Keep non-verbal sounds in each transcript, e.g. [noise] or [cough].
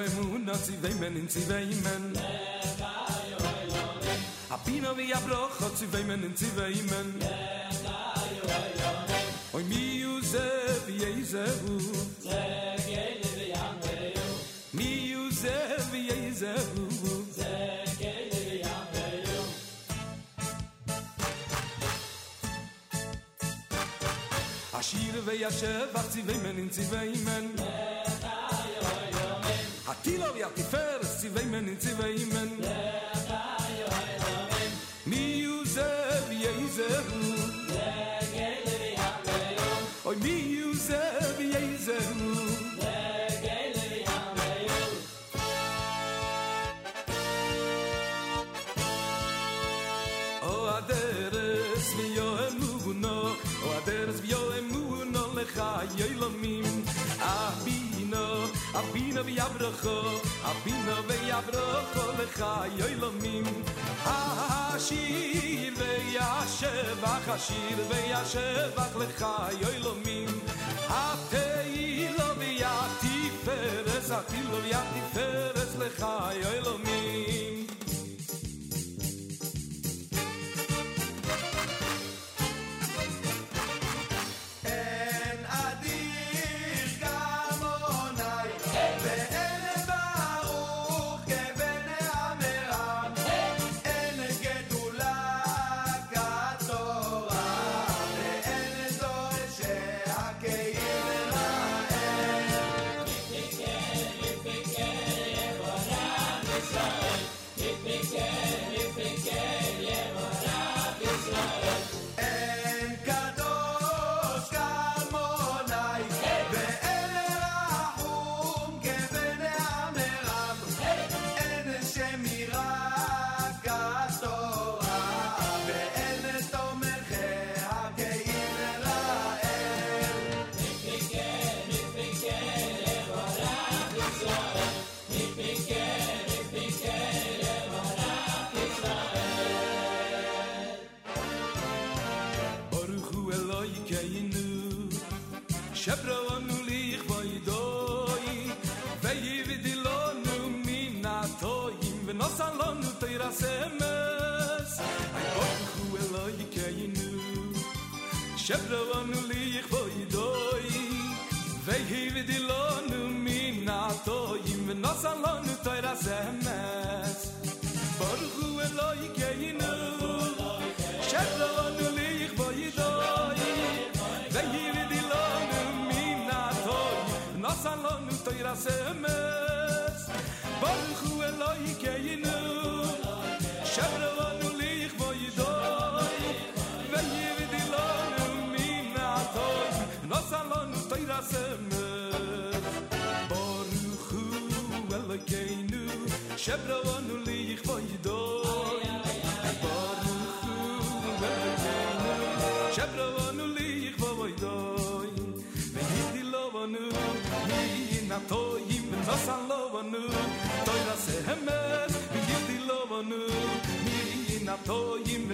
oi mu na si vei men in si vei men a pino vi ablo ho si vei men in si vei men oi mi u ze vi e i ze u mi u ze vi e i ze Ashir ve yashav, achzivei men, inzivei men khashir ve yashav lekha yoylomim ate yilo vi ati fer ati lo vi ati Chevrolet.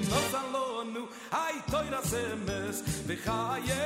Ich hab's ay toy rasemes semes, khaye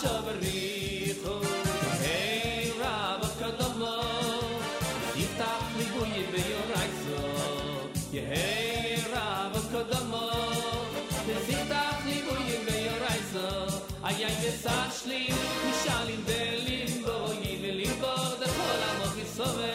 shavrikhu hey rab kadomlo itakh li hey rab kadomlo tes itakh li sashli mishalim belim bo yim li Kola, de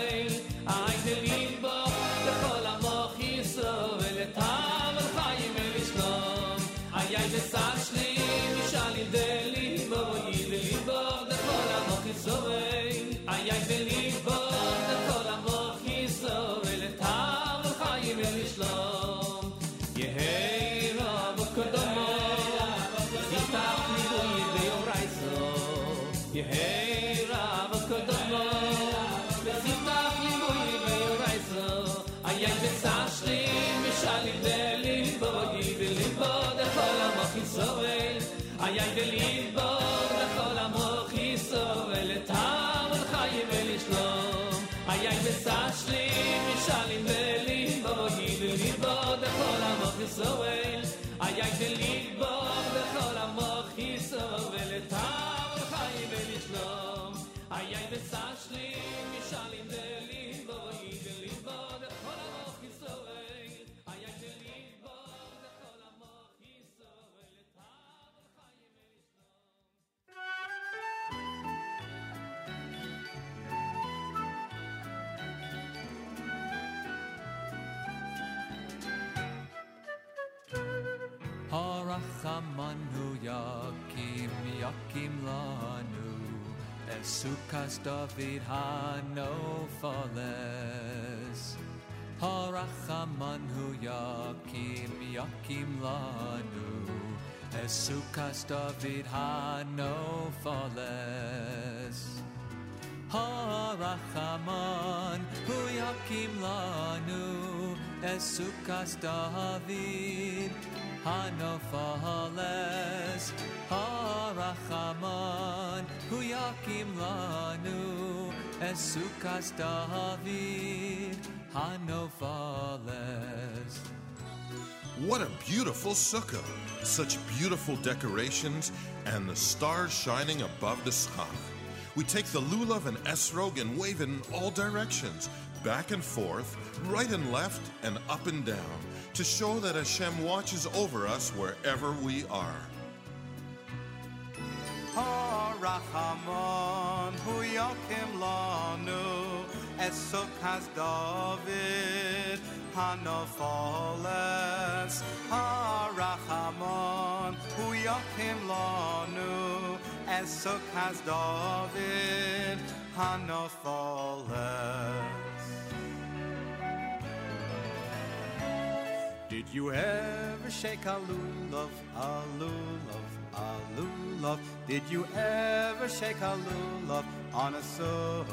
doyl ay ay ze libe der hol am khise veletam khay velitnam ay ay vesachli Harachamanu Yakim Yakim Lanu Esukas David Hanofales Harachamanu Yakim Yakim Lanu Esukas David Hanofales Harachaman hu yakim lanu esukas David hanofales Harachaman hu yakim lanu esukas David hanofales What a beautiful sukkah! Such beautiful decorations and the stars shining above the schach. We take the lulav and esrog and wave it in all directions, back and forth, right and left, and up and down, to show that Hashem watches over us wherever we are. Harachamon hu yakim lanu esukas David hanofoles Harachamon hu yakim lanu esukas David hanofoles Did you ever shake a lulav, a lulav, a lulav? Did you ever shake a lulav on a Sukkot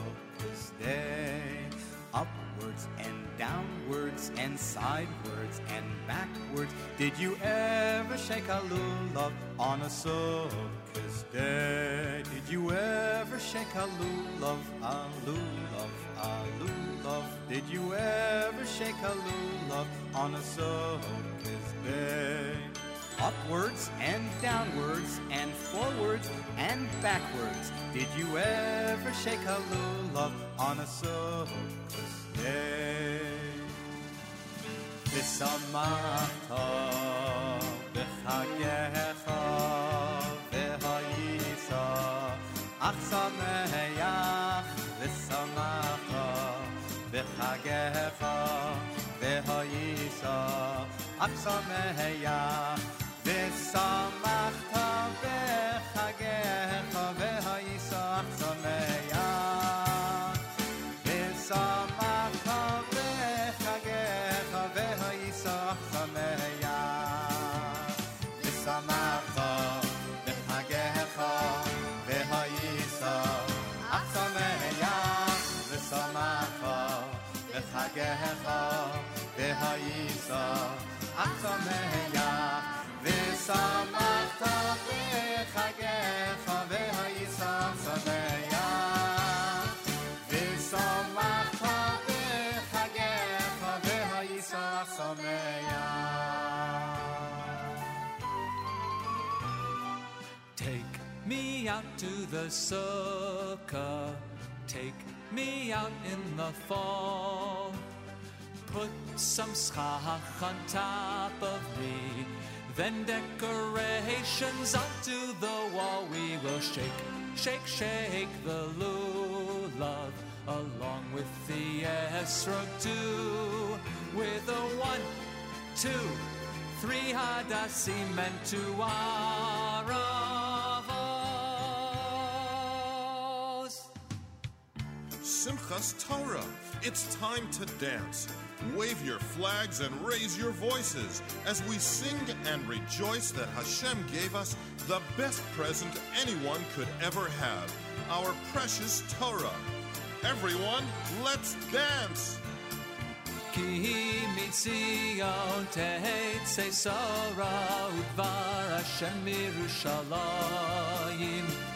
day? Upwards and downwards and sidewards and backwards. Did you ever shake a lulav on a Sukkot day? Did you ever shake a lulav, a lulav, a love? Did you ever shake a loo love on a soaker's day? Upwards and downwards and forwards and backwards. Did you ever shake a lulav on a soaker's day? ושמחת בחייך והיית אך בחגיך והיית אך שמח ושמחת out to the sukkah. Take me out in the fall. Put some schach on top of me. Then decorations up to the wall we will shake, shake, shake the lulav along with the esrog too. With a one, two, three hadassim and two aravos. Simchas Torah. It's time to dance. Wave your flags and raise your voices as we sing and rejoice that Hashem gave us the best present anyone could ever have our precious Torah. Everyone, let's dance! Ki mitzion teitze sora udvar Hashem Yerushalayim.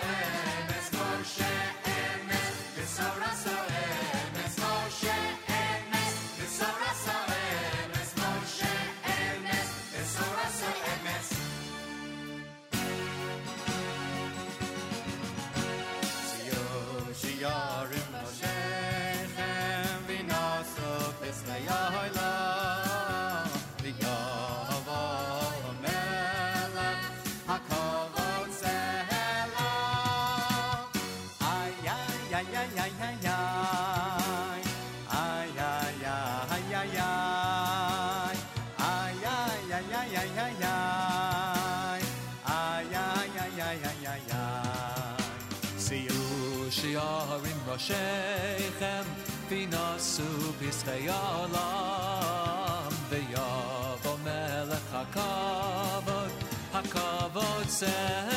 said.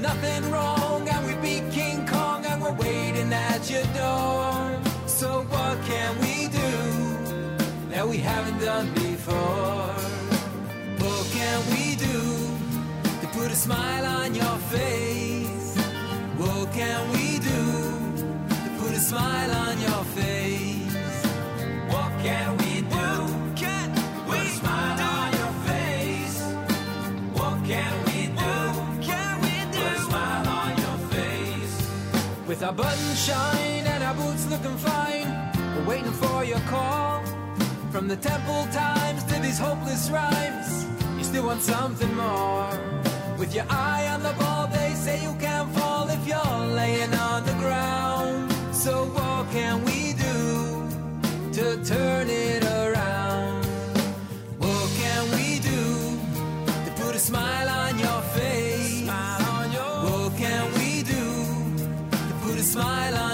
There's nothing wrong and we beat King Kong and we're waiting at your door. So what can we do that we haven't done before? What can we do to put a smile on your face? What can we do to put a smile on your face? What can With our buttons shine and our boots looking fine, we're waiting for your call. From the temple times to these hopeless rhymes, you still want something more. With your eye on the ball, they say you can't fall if you're laying on the ground. So what can we do to turn it around? What can we do to put a smile on your face? Smile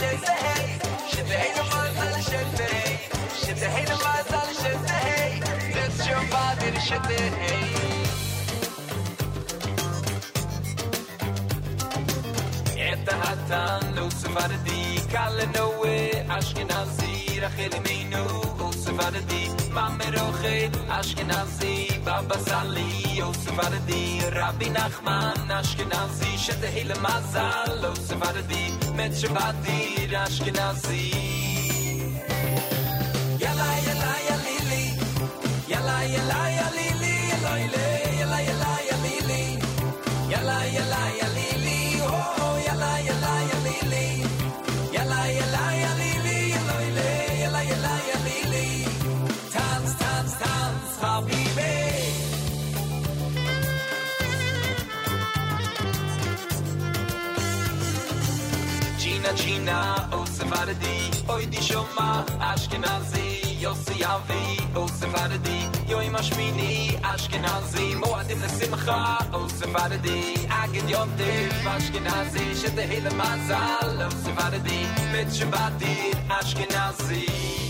شفتهي شفتهي لما زال شفتهي شفتهي لما زال شفتهي بس شوف بعدين شفتهي حتى لو سفردي كل نوي أشكنازي رخيل مينو سفردی من مروخید اشکنازی بابا سالی او سفردی ربی نخمن اشکنازی شده هیل مزل او سفردی mets ab di yalla yalla yala yala yali yala yala china o sefardi oi di shoma ashkenazi yo se yavi o sefardi yo im shmini ashkenazi mo adem le simcha o sefardi agen yom de ashkenazi shete hele mazal o sefardi Bet shvadi ashkenazi ashkenazi.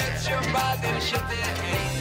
Bitch, your body shit, it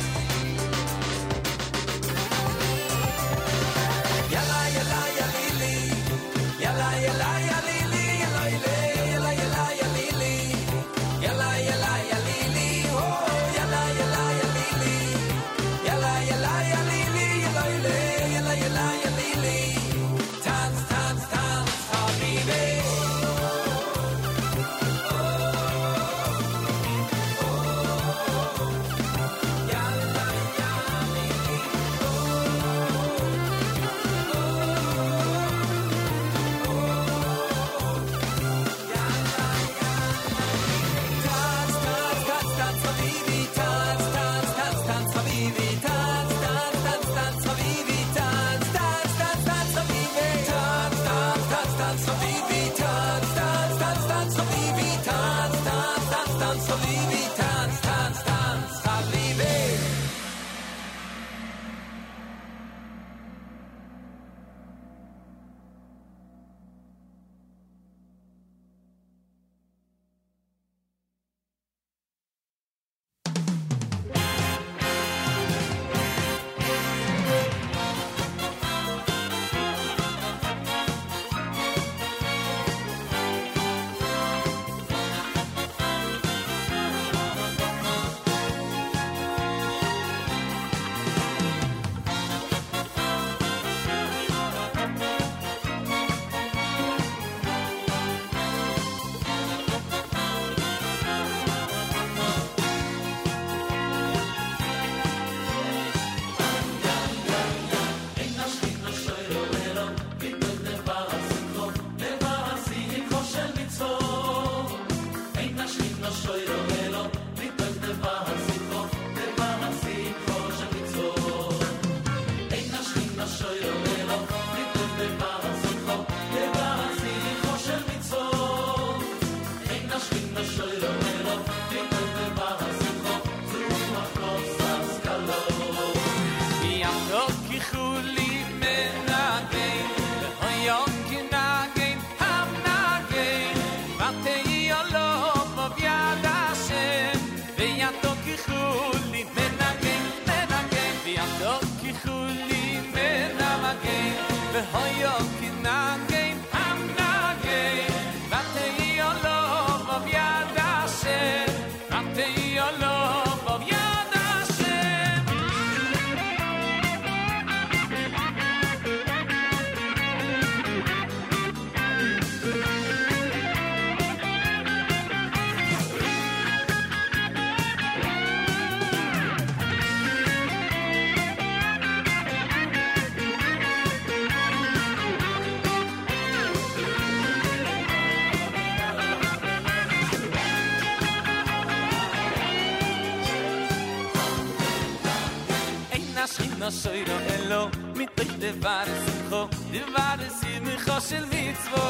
das in der Säure Elo mit euch der Ware sind ho die Ware sind mir hasel mit wo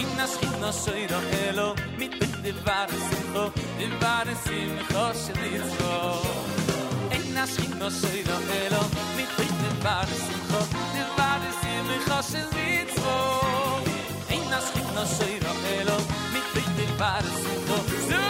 in das in der Säure Elo mit euch der Ware sind ho die Ware sind mir hasel mit wo in das in der Säure Elo mit euch der Ware sind ho die Ware sind mir in das in der Elo mit euch der Ware sind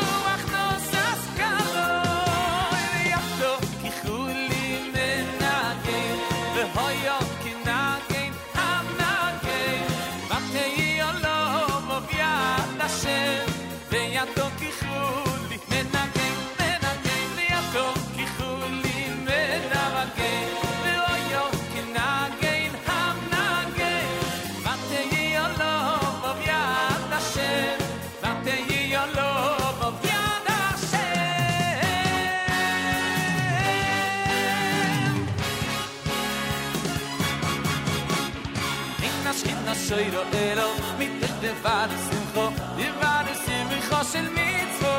war es im Kho, ihr war es im Kho sel mit Kho.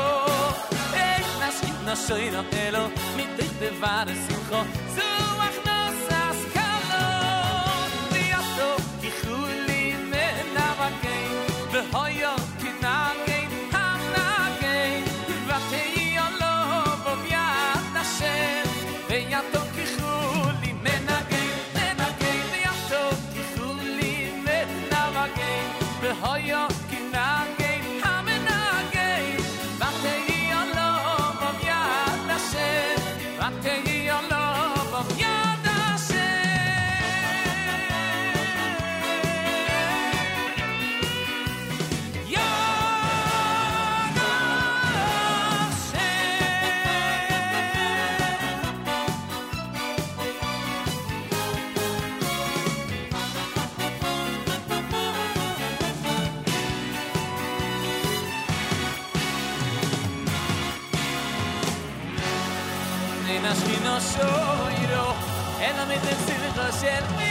Ich nas git na shoyn a elo, mit dich de war es im Kho. Zu ach nas as kalo, di aso ki khuli men na vakay, ve hoyo said,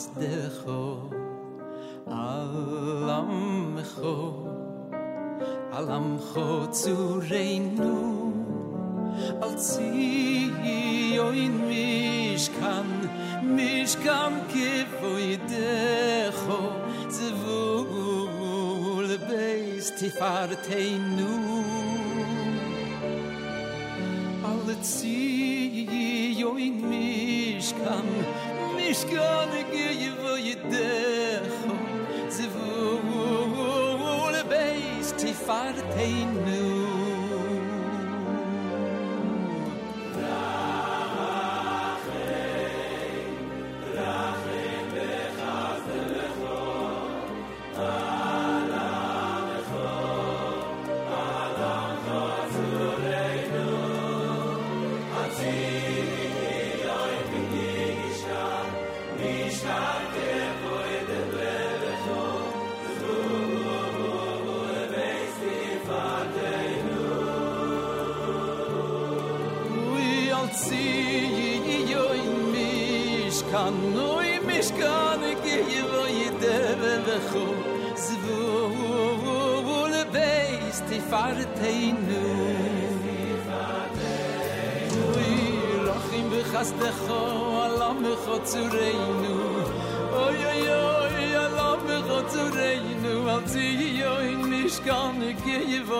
mas de kho alam kho alam kho zu reinu al zi yo in mish kan mish kan ke foy de kho zu ul beist nu al zi yo in mish kan yedecho Zevul beis tifarteinu Ui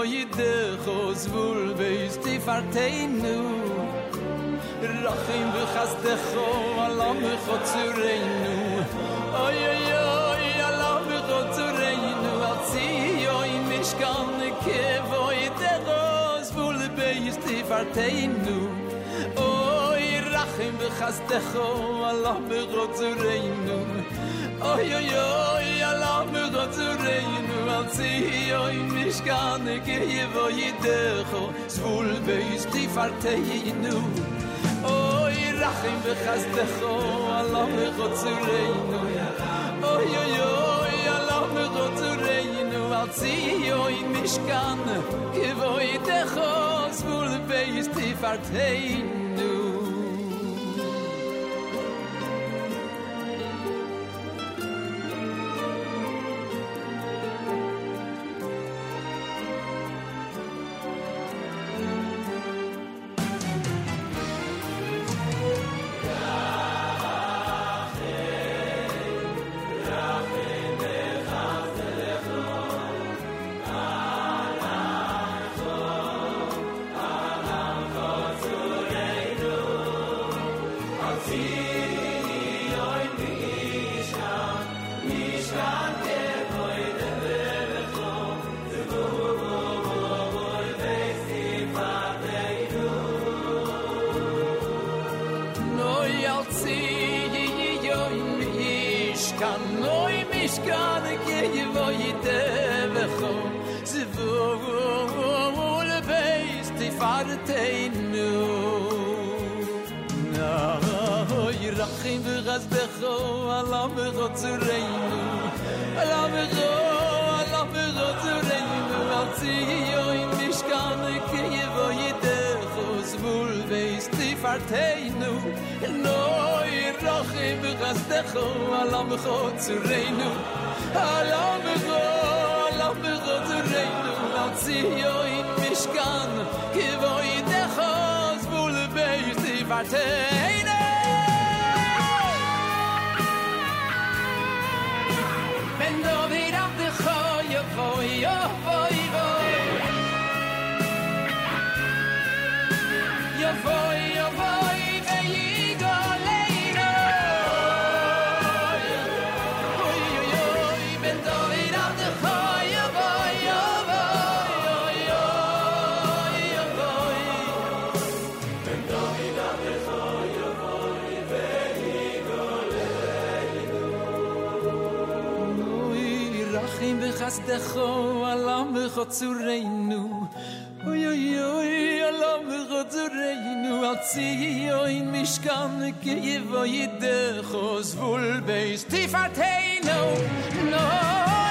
no de khos vul veis ti farteinu rachim ve khas de kho alam khot zureinu oy oy oy alam khot zureinu atzi oy mishkan ke voy de khos vul veis ti farteinu oy rachim ve khas de kho alam khot zureinu oy oy oy alam khot zureinu mal zi oi mich gar ne gehe wo i dech zwul be is di farte i nu. Oi rachim be khas de kho allah me got zu rein oi oi oi allah me got zu rein mal zi oi mich gar ne gehe wo i dech zwul be is di farte i nu. khas de kho ala me kho tsurein ala me kho ala me kho tsurein wat zi yo in mish kan ke ye vo yede khos mul be ti farteinu no ir rokh im khas de kho ala me kho tsurein ala me kho ala yo in ke vo yede khos mul be ti as de kho alam אוי zu reinu oy oy oy alam kho zu reinu at zi yo in mish kan ke ye voy de kho zvul be stifat hey no no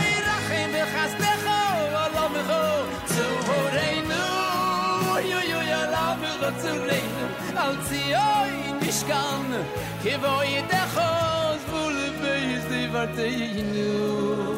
i rakhim be khas de kho alam kho zu oy oy oy alam in ke hey no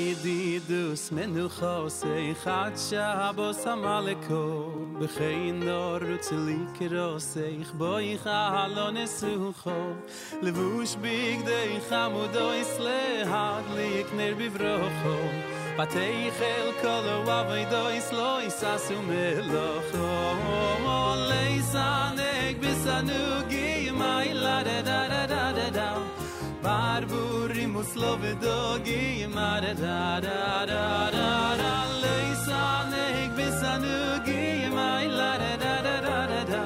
ידידוס מנוחה עושה איכת שבוס המלכו בחי נור וצלי כרוס איך בו איך הלא נסוחו לבוש בגדי חמודו אסלהד לי אקנר בברוכו. בתי חל כל אוהבי דויס לא איסס ומלוכו לסנק בסנוגי מי לדדה slove dogi ma da da da da da. Leisa leisa bisanu, bisanugi ma la da da da da da da.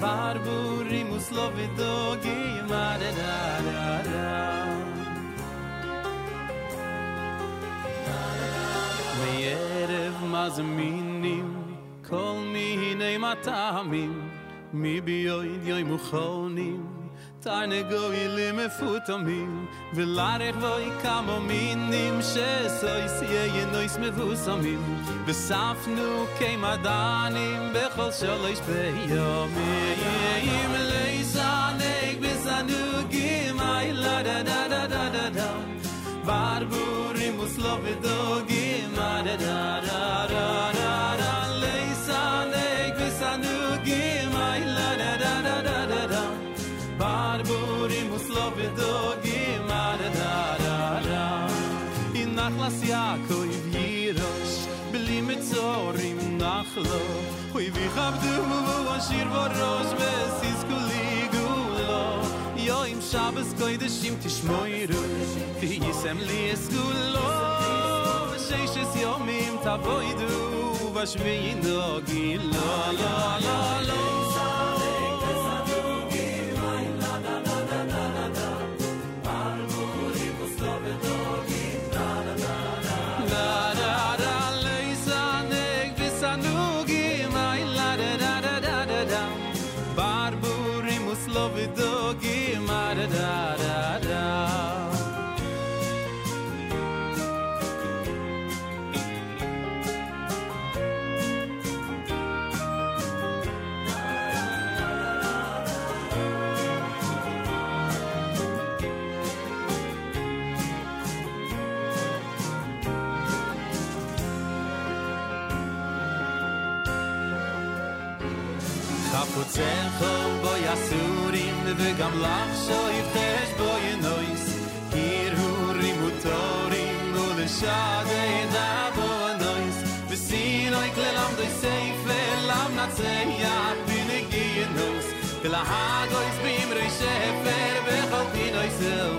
Barburi muslove dogi da da da. Da מערב מזמינים כל מיני מטעמים מביועד יוי מוכנים Tane go i le me fut am min, vi lar er vo i kam min nim she so i sie i no is me vu sam min, vi saf nu ke ma dan im be khol so le spe yo me. I me le sa ne bi sa nu gi mai la da da da da da, bar bu ri mus lo vi do kulo hui vi hab du mo wa shir vo roz mes is kuli gulo yo im shabes goy de shim ti shmoiru ti isem li es kulo ve sheish es yomim ta voidu va shvein do gilo la la la la יסורים וגם לך שויפש בו ינויס היר הורים וטורים ולשדי דבו נויס וסינוי כללם דוי סייפה לם נצח בנגי ינוס ולהגויס בימרי שפר בכל פינויס אל מחנו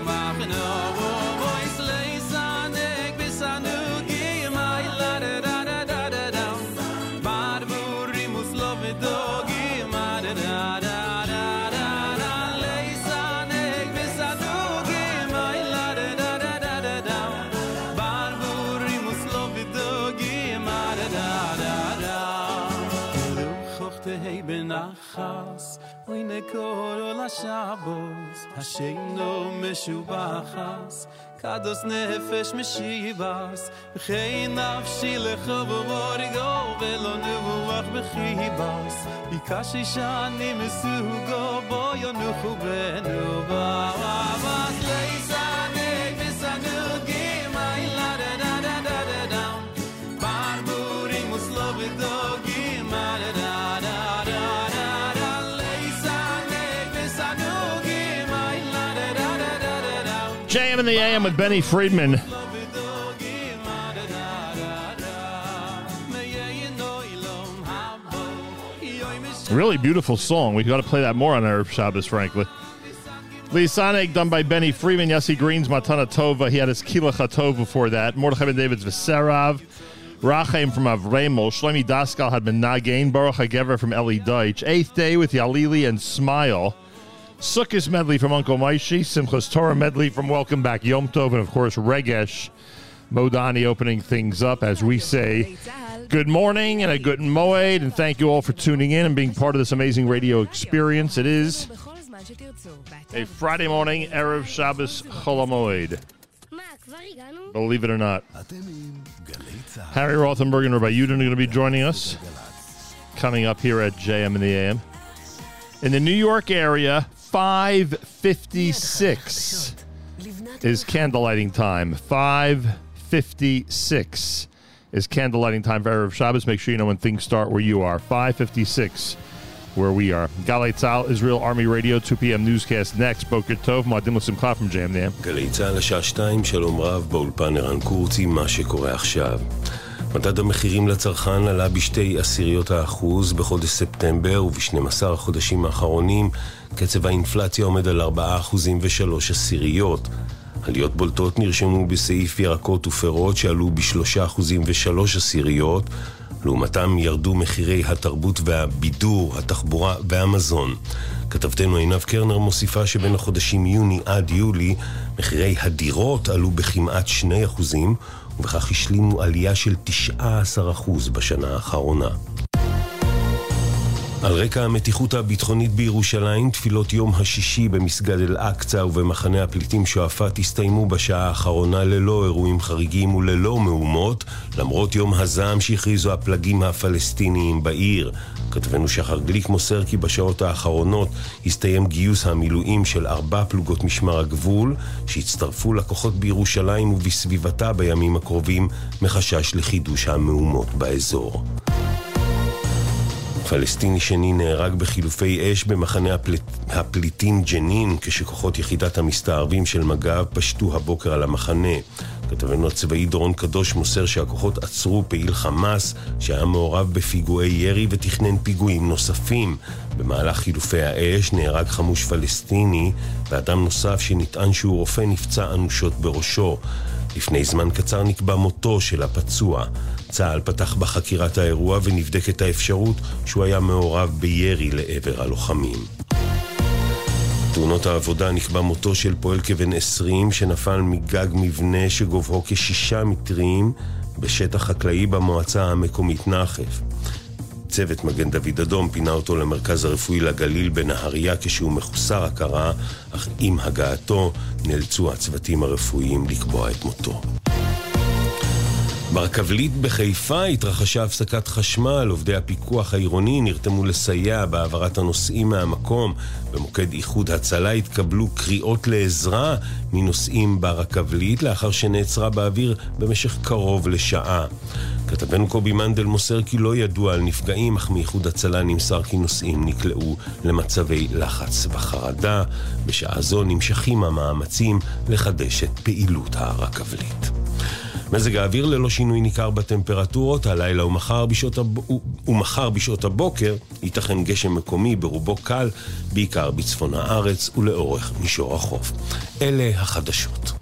kol la shabos hasheino meshubachas kados nefesh meshivas bchein nafshi lechavor go velo nevuach bechibas bikashi shani mesugo bo yonuchu benu bavas in the AM with Benny Friedman. Really beautiful song. We've got to play that more on our Shabbos, frankly. Lisanek done by Benny Friedman. Yossi Green's Matana Tova. He had his Kila Chatov before that. Mordechai Ben David's Viserav. Rachem from Avremel. Shlomi Daskal had been Nagain. Baruch HaGever from Eli Deutsch. Eighth day with Yalili and Smile. Sukkot medley from Uncle Moishy, Simchas Torah medley from Welcome Back Yom Tov, and of course Regesh Modani opening things up as we say good morning and a good moed, and thank you all for tuning in and being part of this amazing radio experience. It is a Friday morning, Erev Shabbos Cholamoid. Believe it or not. Harry Rothenberg and Rabbi Yudin are going to be joining us coming up here at JM in the AM. In the New York area, 556 is candlelighting time. 556 is candlelighting time for Erev Shabbos. Make sure you know when things start where you are. 556 where we are. Galei Tzahal, Israel Army Radio, 2 p.m. newscast next. Boker Tov, מועדים לשמחה from Jam Jam. גלי צה"ל, השעה 2, שלום רב, באולפן ערן קורצי, מדד המחירים לצרכן עלה בשתי עשיריות האחוז בחודש ספטמבר וב-12 החודשים האחרונים קצב האינפלציה עומד על 4 אחוזים ושלוש עשיריות. עליות בולטות נרשמו בסעיף ירקות ופירות שעלו בשלושה אחוזים ושלוש עשיריות, לעומתם ירדו מחירי התרבות והבידור, התחבורה והמזון. כתבתנו עינב קרנר מוסיפה שבין החודשים יוני עד יולי מחירי הדירות עלו בכמעט 2 אחוזים ובכך השלימו עלייה של 19 אחוז בשנה האחרונה. על רקע המתיחות הביטחונית בירושלים, תפילות יום השישי במסגד אל-אקצא ובמחנה הפליטים שועפאט הסתיימו בשעה האחרונה ללא אירועים חריגים וללא מהומות, למרות יום הזעם שהכריזו הפלגים הפלסטיניים בעיר. כתבנו שחר גליק מוסר כי בשעות האחרונות הסתיים גיוס המילואים של ארבע פלוגות משמר הגבול, שהצטרפו לכוחות בירושלים ובסביבתה בימים הקרובים, מחשש לחידוש המהומות באזור. פלסטיני שני נהרג בחילופי אש במחנה הפליט, הפליטים ג'נין כשכוחות יחידת המסתערבים של מג"ב פשטו הבוקר על המחנה. כתבנו הצבאי דורון קדוש מוסר שהכוחות עצרו פעיל חמאס שהיה מעורב בפיגועי ירי ותכנן פיגועים נוספים. במהלך חילופי האש נהרג חמוש פלסטיני ואדם נוסף שנטען שהוא רופא נפצע אנושות בראשו. לפני זמן קצר נקבע מותו של הפצוע. צה"ל פתח בחקירת האירוע ונבדקת האפשרות שהוא היה מעורב בירי לעבר הלוחמים. תאונות העבודה נקבע מותו של פועל כבן 20 שנפל מגג מבנה שגובהו כשישה מטרים בשטח חקלאי במועצה המקומית נחף. צוות מגן דוד אדום פינה אותו למרכז הרפואי לגליל בנהריה כשהוא מחוסר הכרה, אך עם הגעתו נאלצו הצוותים הרפואיים לקבוע את מותו. ברכבלית בחיפה התרחשה הפסקת חשמל, עובדי הפיקוח העירוני נרתמו לסייע בהעברת הנוסעים מהמקום. במוקד איחוד הצלה התקבלו קריאות לעזרה מנוסעים ברכבלית לאחר שנעצרה באוויר במשך קרוב לשעה. כתבנו קובי מנדל מוסר כי לא ידוע על נפגעים, אך מאיחוד הצלה נמסר כי נוסעים נקלעו למצבי לחץ וחרדה. בשעה זו נמשכים המאמצים לחדש את פעילות הרכבלית. מזג האוויר ללא שינוי ניכר בטמפרטורות, הלילה ומחר בשעות, הב... ומחר בשעות הבוקר ייתכן גשם מקומי ברובו קל, בעיקר בצפון הארץ ולאורך מישור החוף. אלה החדשות.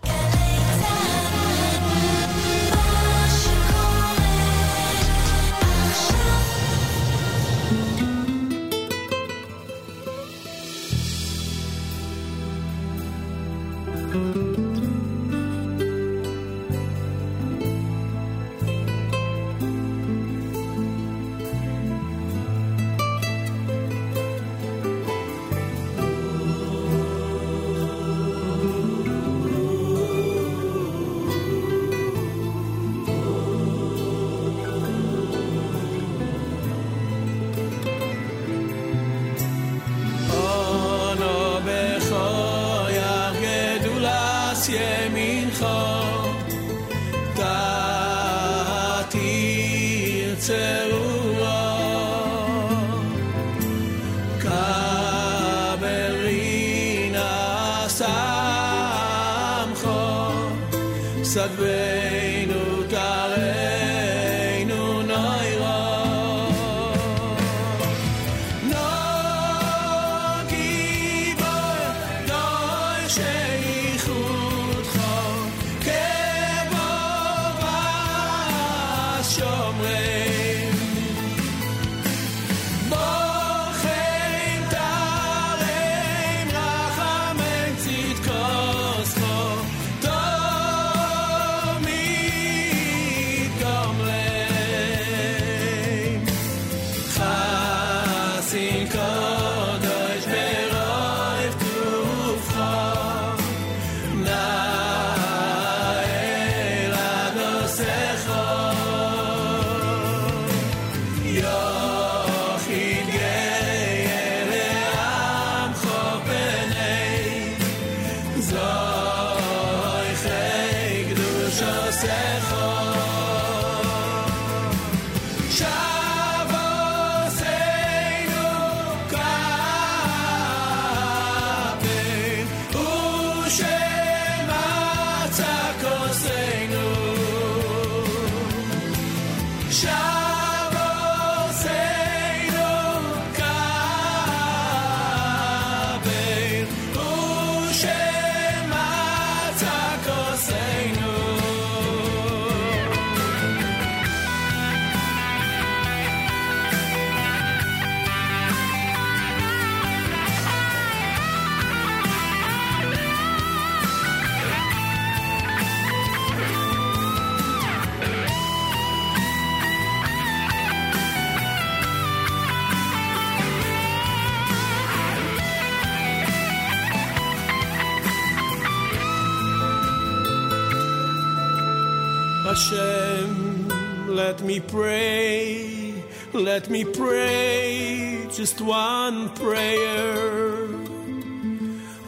me pray, let me pray just one prayer.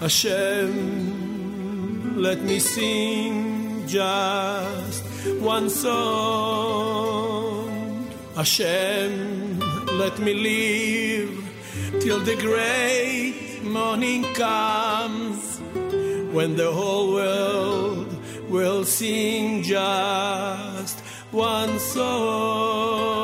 Hashem, let me sing just one song. Hashem, let me live till the great morning comes when the whole world will sing just one soul.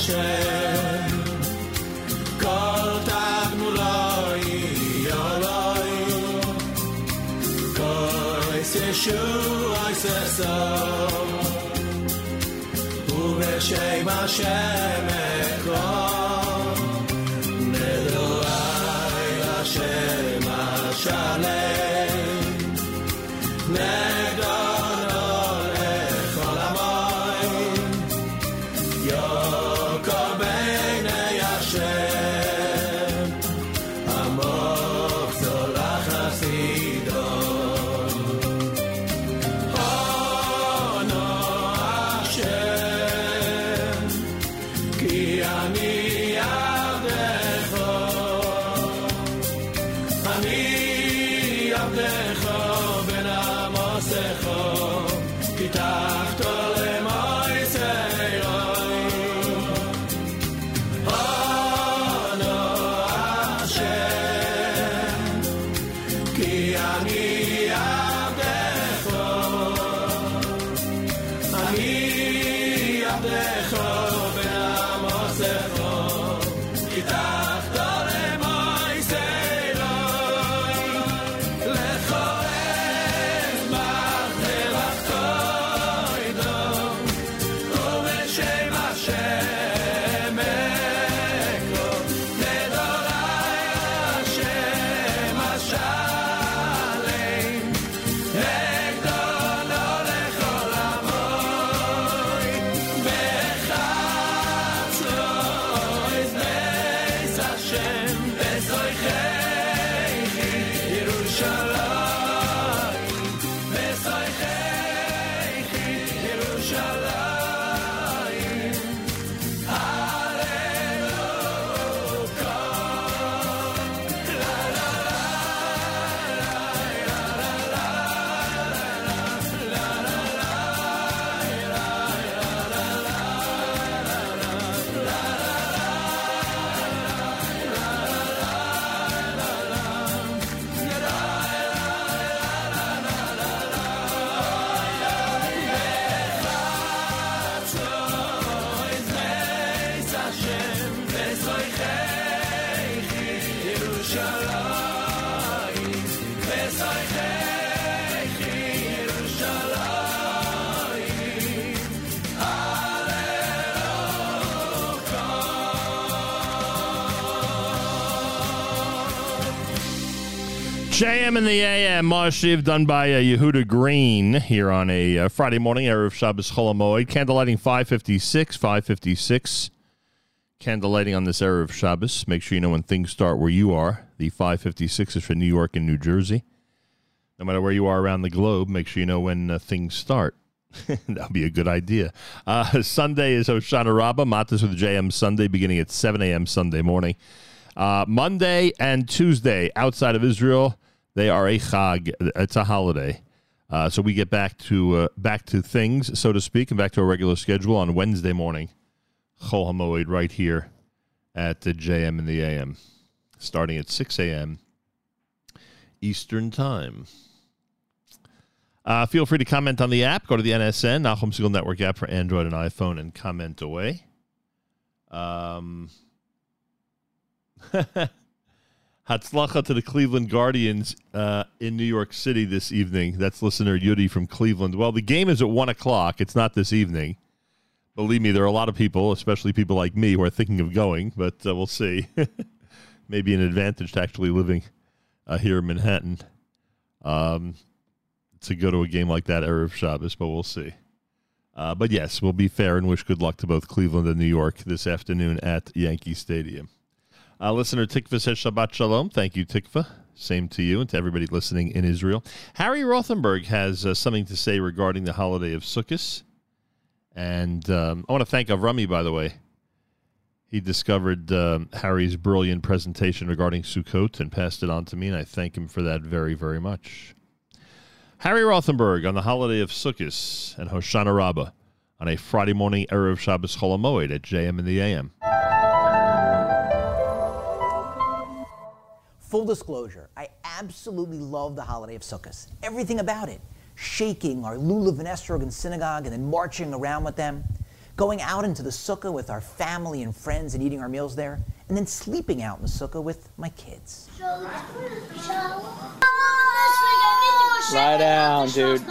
Hashem. Kol tagmuloi yoloi Kol Yeshua Yiseso Ubeshem Hashem JM in the AM, Marshiv, done by uh, Yehuda Green here on a uh, Friday morning, Erev Shabbos Cholamoid. Candlelighting 556, 556. Candlelighting on this Erev Shabbos. Make sure you know when things start where you are. The 556 is for New York and New Jersey. No matter where you are around the globe, make sure you know when uh, things start. [laughs] that would be a good idea. Uh, Sunday is Hoshana Rabbah, Matas with JM Sunday, beginning at 7 a.m. Sunday morning. Uh, Monday and Tuesday outside of Israel, they are a chag. It's a holiday. Uh, so we get back to uh, back to things, so to speak, and back to our regular schedule on Wednesday morning. Chol Hamoed right here at the JM and the AM, starting at 6 a.m. Eastern Time. Uh, feel free to comment on the app. Go to the NSN, Nachum Segal Network app for Android and iPhone, and comment away. Um, [laughs] Hatzlacha to the Cleveland Guardians uh, in New York City this evening. That's listener Yudi from Cleveland. Well, the game is at 1 o'clock. It's not this evening. Believe me, there are a lot of people, especially people like me, who are thinking of going, but uh, we'll see. [laughs] Maybe an advantage to actually living uh, here in Manhattan um, to go to a game like that, Erev Shabbos, but we'll see. Uh, but yes, we'll be fair and wish good luck to both Cleveland and New York this afternoon at Yankee Stadium. Uh, listener Tikva says Shabbat Shalom. Thank you, Tikva. Same to you and to everybody listening in Israel. Harry Rothenberg has uh, something to say regarding the holiday of Sukkot. And um, I want to thank Avrami, by the way. He discovered um, Harry's brilliant presentation regarding Sukkot and passed it on to me, and I thank him for that very, very much. Harry Rothenberg on the holiday of Sukkot and Hoshana Rabbah on a Friday morning Erev Shabbos Cholamoid at JM in the AM. Full disclosure, I absolutely love the holiday of Sukkot. Everything about it. Shaking our lulav and esrog in synagogue and then marching around with them. going out into the sukkah with our family and friends and eating our meals there, and then sleeping out in the sukkah with my kids. Lie down, dude.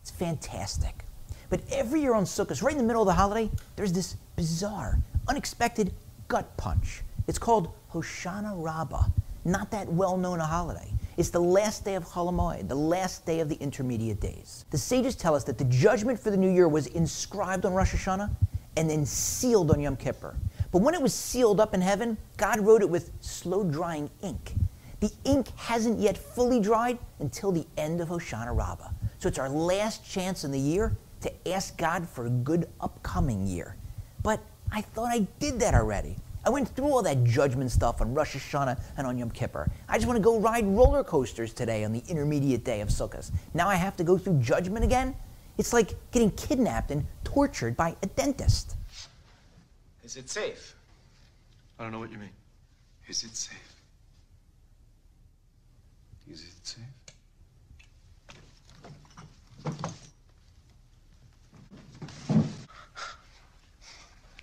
It's fantastic. But every year on Sukkot, right in the middle of the holiday, there's this bizarre, unexpected gut punch. It's called Hoshana Rabbah, not that well known a holiday. It's the last day of Cholamoid, the last day of the intermediate days. The sages tell us that the judgment for the new year was inscribed on Rosh Hashanah and then sealed on Yom Kippur. But when it was sealed up in heaven, God wrote it with slow drying ink. The ink hasn't yet fully dried until the end of Hoshana Rabbah. So it's our last chance in the year to ask God for a good upcoming year. But I thought I did that already. I went through all that judgment stuff on Rosh Hashanah and on Yom Kippur. I just want to go ride roller coasters today on the intermediate day of Sukkot. Now I have to go through judgment again? It's like getting kidnapped and tortured by a dentist. Is it safe? I don't know what you mean. Is it safe? Is it safe?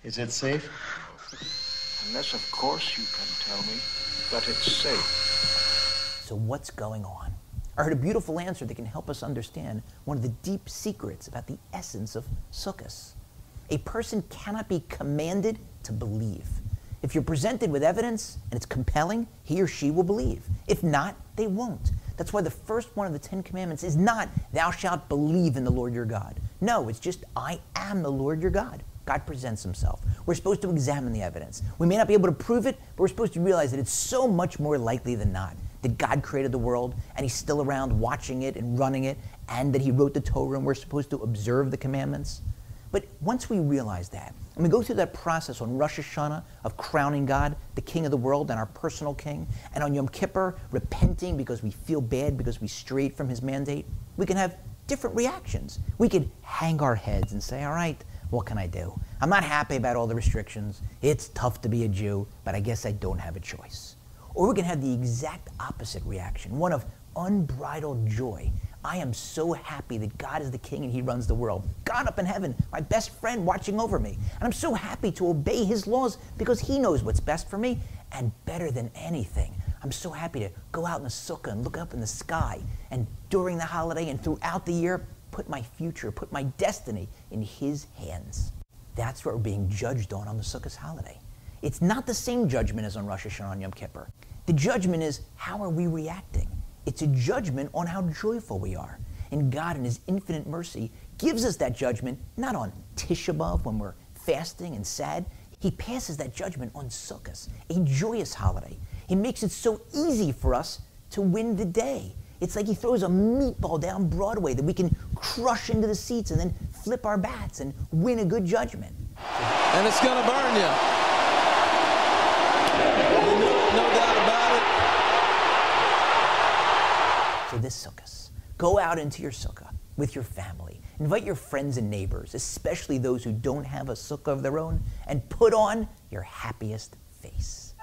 Is it safe? Unless, of course, you can tell me that it's safe. So, what's going on? I heard a beautiful answer that can help us understand one of the deep secrets about the essence of Sukkot. A person cannot be commanded to believe. If you're presented with evidence and it's compelling, he or she will believe. If not, they won't. That's why the first one of the Ten Commandments is not, Thou shalt believe in the Lord your God. No, it's just, I am the Lord your God. God presents himself. We're supposed to examine the evidence. We may not be able to prove it, but we're supposed to realize that it's so much more likely than not that God created the world and he's still around watching it and running it, and that he wrote the Torah and we're supposed to observe the commandments. But once we realize that, and we go through that process on Rosh Hashanah of crowning God, the King of the world and our personal King, and on Yom Kippur, repenting because we feel bad because we strayed from his mandate, we can have different reactions. We can hang our heads and say, all right, what can I do? I'm not happy about all the restrictions. It's tough to be a Jew, but I guess I don't have a choice. Or we can have the exact opposite reaction, one of unbridled joy. I am so happy that God is the king and he runs the world. God up in heaven, my best friend watching over me. And I'm so happy to obey his laws because he knows what's best for me. And better than anything, I'm so happy to go out in the sukkah and look up in the sky. And during the holiday and throughout the year, put my future, put my destiny in his hands. That's what we're being judged on on the Sukkot holiday. It's not the same judgment as on Rosh Hashanah and Yom Kippur. The judgment is how are we reacting? It's a judgment on how joyful we are. And God, in His infinite mercy, gives us that judgment not on Tisha B'Av when we're fasting and sad. He passes that judgment on Sukkot, a joyous holiday. He makes it so easy for us to win the day. It's like he throws a meatball down Broadway that we can crush into the seats and then flip our bats and win a good judgment. And it's going to burn you. No doubt about it. So this Sukkot, go out into your sukkah with your family. Invite your friends and neighbors, especially those who don't have a sukkah of their own, and put on your happiest face.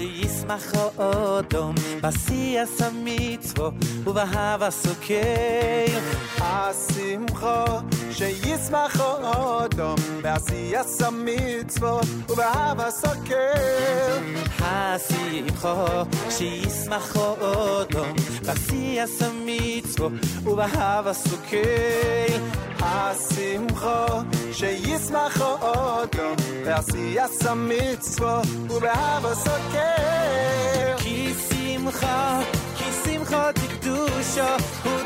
שישמח האודום בעשיית המצוו ובאהבה סוכר השמחו שישמח האדם בעשיית המצוות ובאהבה סוקר השמחו שישמח האדם בעשיית המצוות ובאהבה סוכל השמחו שישמח האדם בעשיית המצוות ובאהבה סוקר. כי שמחה, כי שמחה דקדושה הוא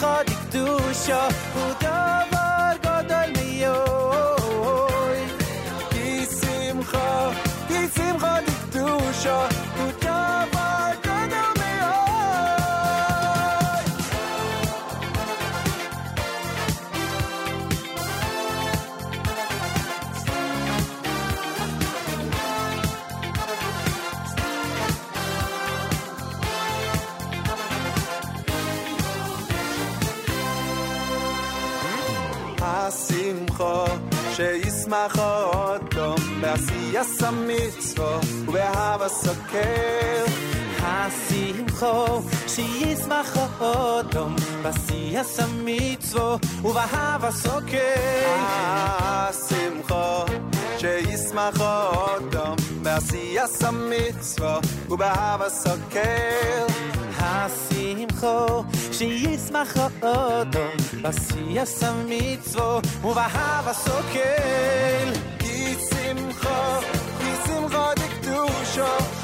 chodzi w dusio שמחות, בעשיית המצוות ובאהב הסוכר. השמחו שישמחו אוטום בעשיית המצוות ובאהב הסוכר. השמחו שישמחו אוטום בעשיית המצוות ובאהב הסוכר. שמחו, שישמח אותו, בשיא הסמיצו, ובאהב הסוקל. כי שמחו, כי שמחו דקדושו.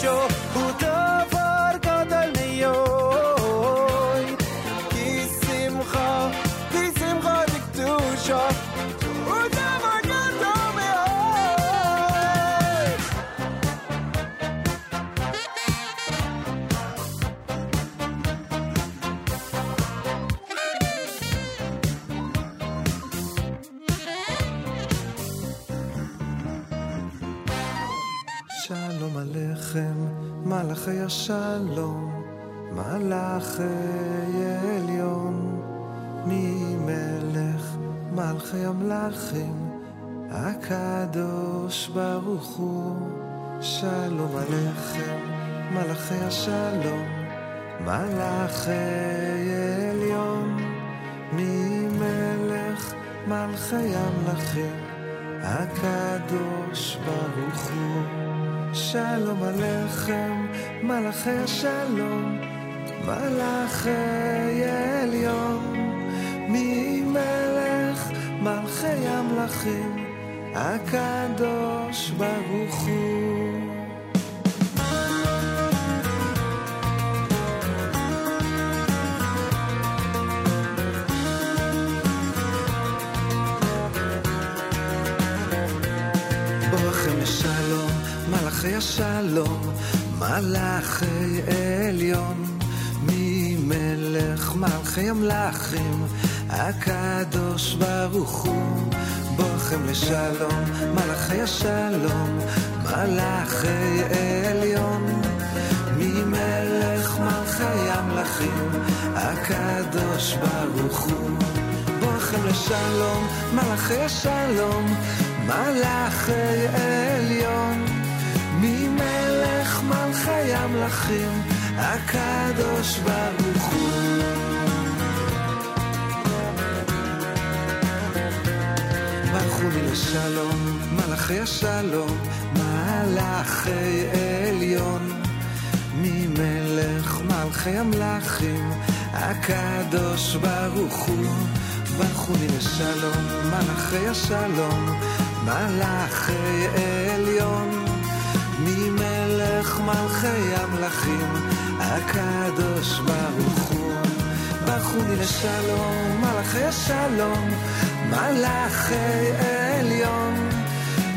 show. הוא. שלום עליכם, מלאכי השלום, מלאכי עליון, ממלך מלכי המלכים, הקדוש ברוך הוא. שלום עליכם, מלאכי השלום, מלאכי עליון, ממלך מלכי המלכים, הקדוש ברוך הוא. ברכם לשלום, מלאכי השלום, מלאכי עליון, ממלך מלכי המלאכים, הקדוש ברוך הוא, בוכם לשלום, מלאכי השלום, מלאכי עליון, ממלך מלכי המלאכים, הקדוש ברוך הוא, בוכם לשלום, מלאכי השלום, מלאכי עליון, ממלך מלכי המלאכים, הקדוש ברוך לי לשלום, מלאכי השלום, מלאכי עליון, ממלך מלכי המלאכים, הקדוש ברוך הוא. ברכו לי לשלום, מלאכי השלום, מלאכי עליון, ממלך מלכי המלאכים, הקדוש ברוך הוא. ברכו לי לשלום, מלאכי השלום, מלאכי עליון,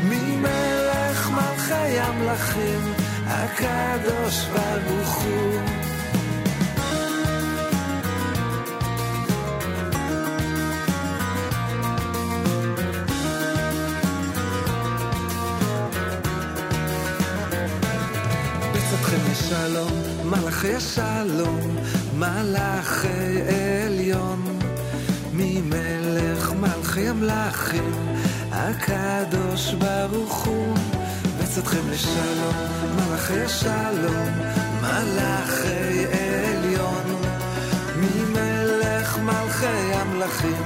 ממלך מלכי המלאכים, הקדוש ברוך הוא. בצאתכם מלאכי השלום, מלאכי עליון, ממלך מלכי המלאכים, הקדוש ברוך הוא. בצאתכם לשלום, מלאכי השלום, מלאכי עליון, ממלך מלכי המלאכים,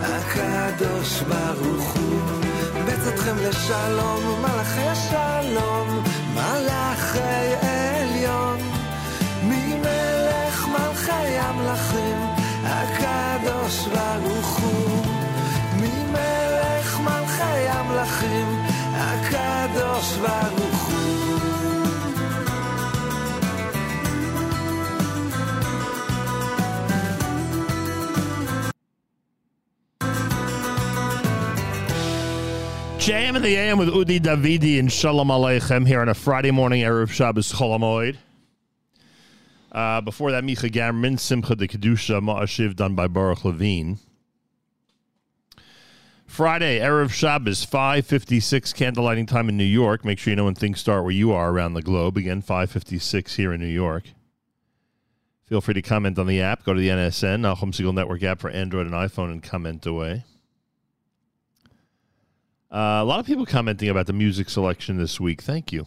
הקדוש ברוך הוא. בצאתכם לשלום, מלאכי השלום, מלאכי עליון, ממלך מלכי המלאכים, הקדוש ברוך הוא. Jamming הקדוש ברוך הוא. JM in the AM with Udi Davidi and Shalom Aleichem here on a Friday morning, Erev Shabbos Cholamoid. Uh, before that, Micha Gamrin, Simcha de Kedusha, Ma'ashiv, done by Baruch Levine. Friday, Erev Shabbos, 5.56 candlelighting time in New York. Make sure you know when things start where you are around the globe. Again, 5.56 here in New York. Feel free to comment on the app. Go to the NSN, Nachum Segal Network app for Android and iPhone, and comment away. Uh, a lot of people commenting about the music selection this week. Thank you.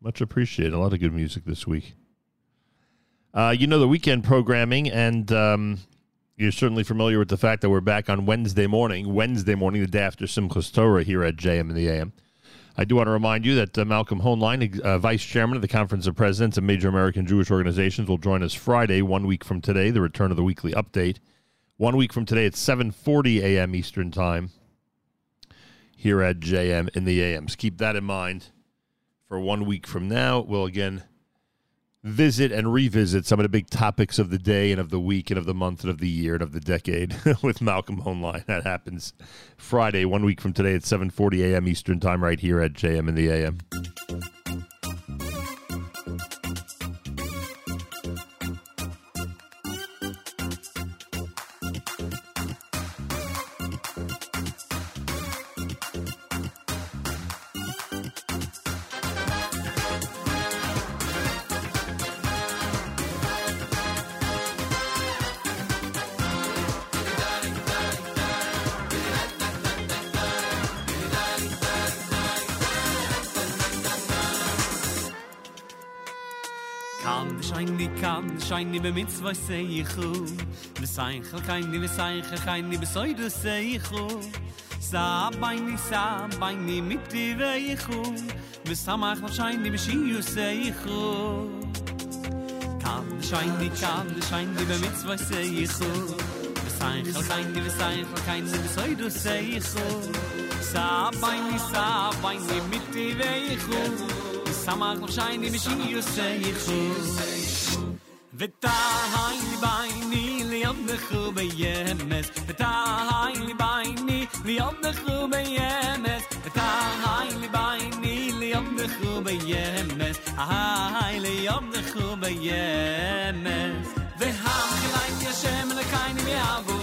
Much appreciated. A lot of good music this week. Uh, you know the weekend programming, and um, you're certainly familiar with the fact that we're back on Wednesday morning, Wednesday morning, the day after Simchas Torah here at JM in the AM. I do want to remind you that uh, Malcolm Hoenlein, uh, Vice Chairman of the Conference of Presidents of Major American Jewish Organizations, will join us Friday, one week from today, the return of the weekly update. One week from today at 7.40 a.m. Eastern Time here at JM in the AMs. Keep that in mind for one week from now. We'll again visit and revisit some of the big topics of the day and of the week and of the month and of the year and of the decade [laughs] with Malcolm Hoenlein. That happens Friday, one week from today at 7.40 a.m. Eastern Time right here at JM in the AM. be mit zwei sei ich ru mit sein kein ni mit sein kein ni besoid du sei ich sa bei ni sa bei ni mit dir we ich ru mit sam ach schein ni mich ju sei ich ru kann schein ni kann schein ni be mit zwei sei ich ru mit sein kein ni mit sein kein ni besoid du sei ich sa bei ni sa bei ni mit dir we ich ru Samar kom shayn di mishin yo sen yikhu Vita hayli bayni li yomde khube yemes Vita hayli bayni li yomde khube yemes Vita hayli bayni li yomde Ve hamkhlein yashem le kayni me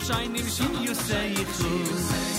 shine, you say you so.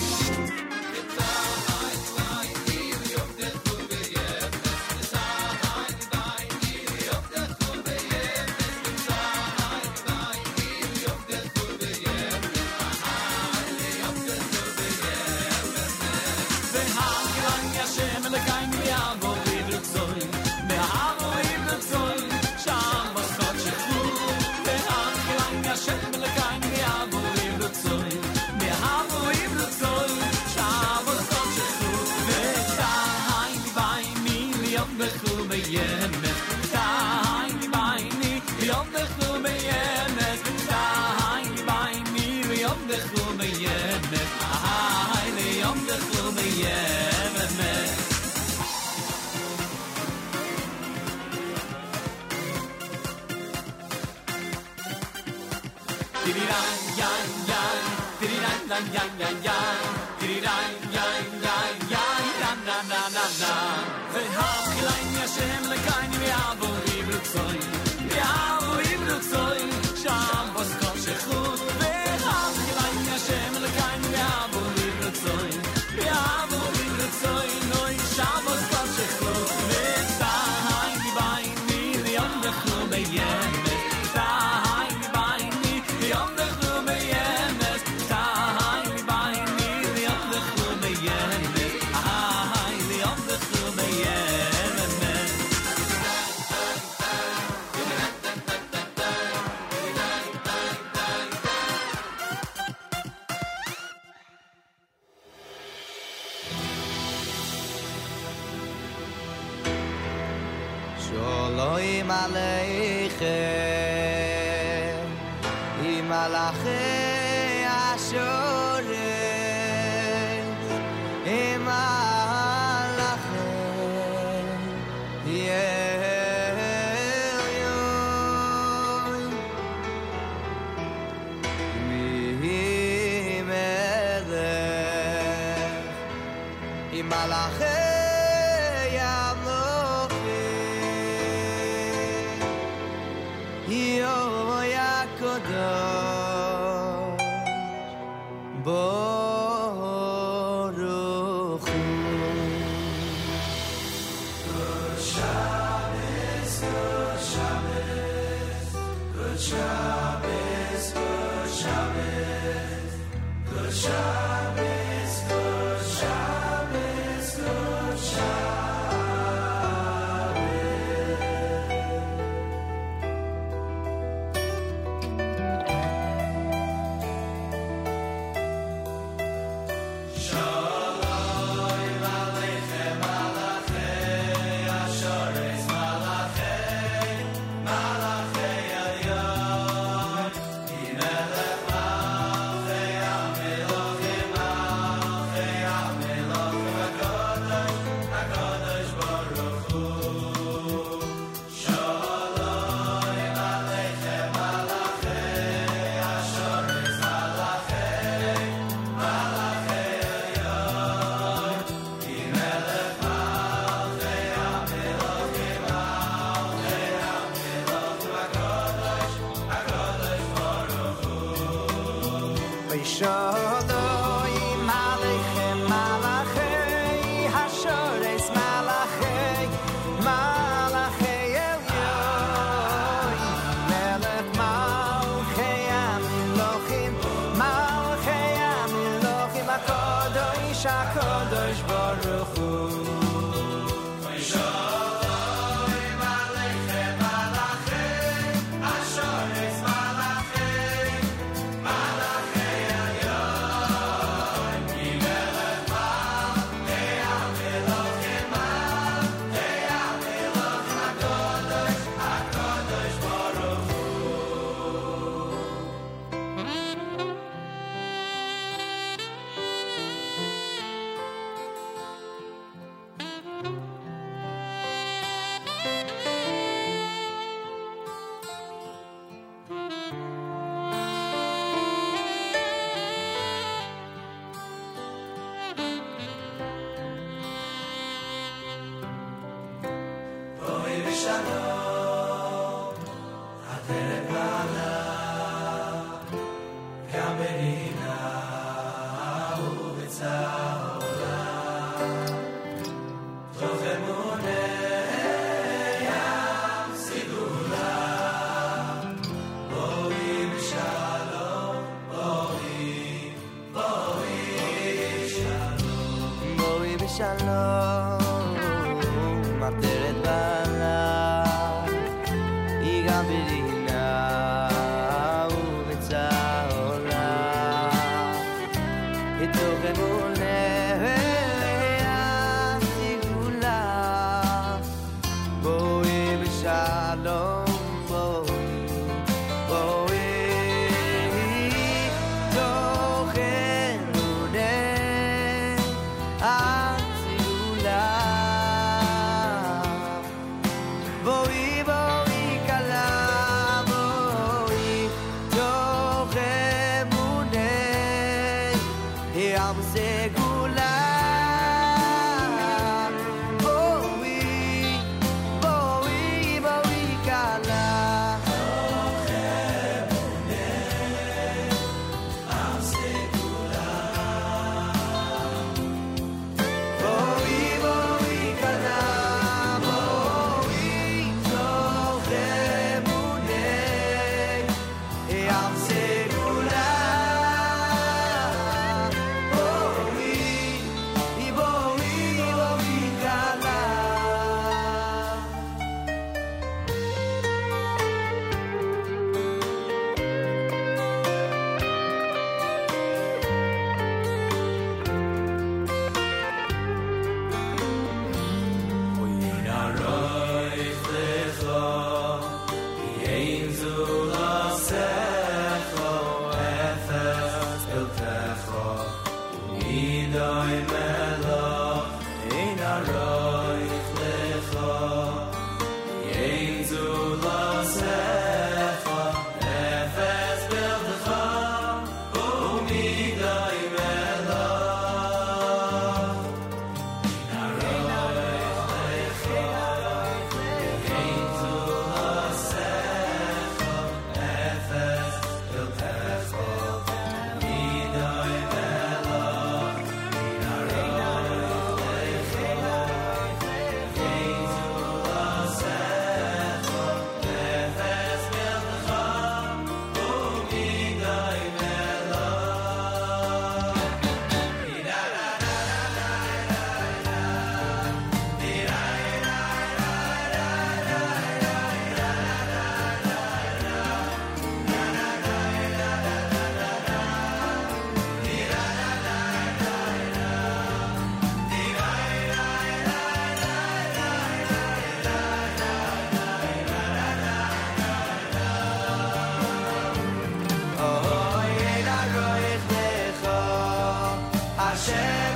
Hashem.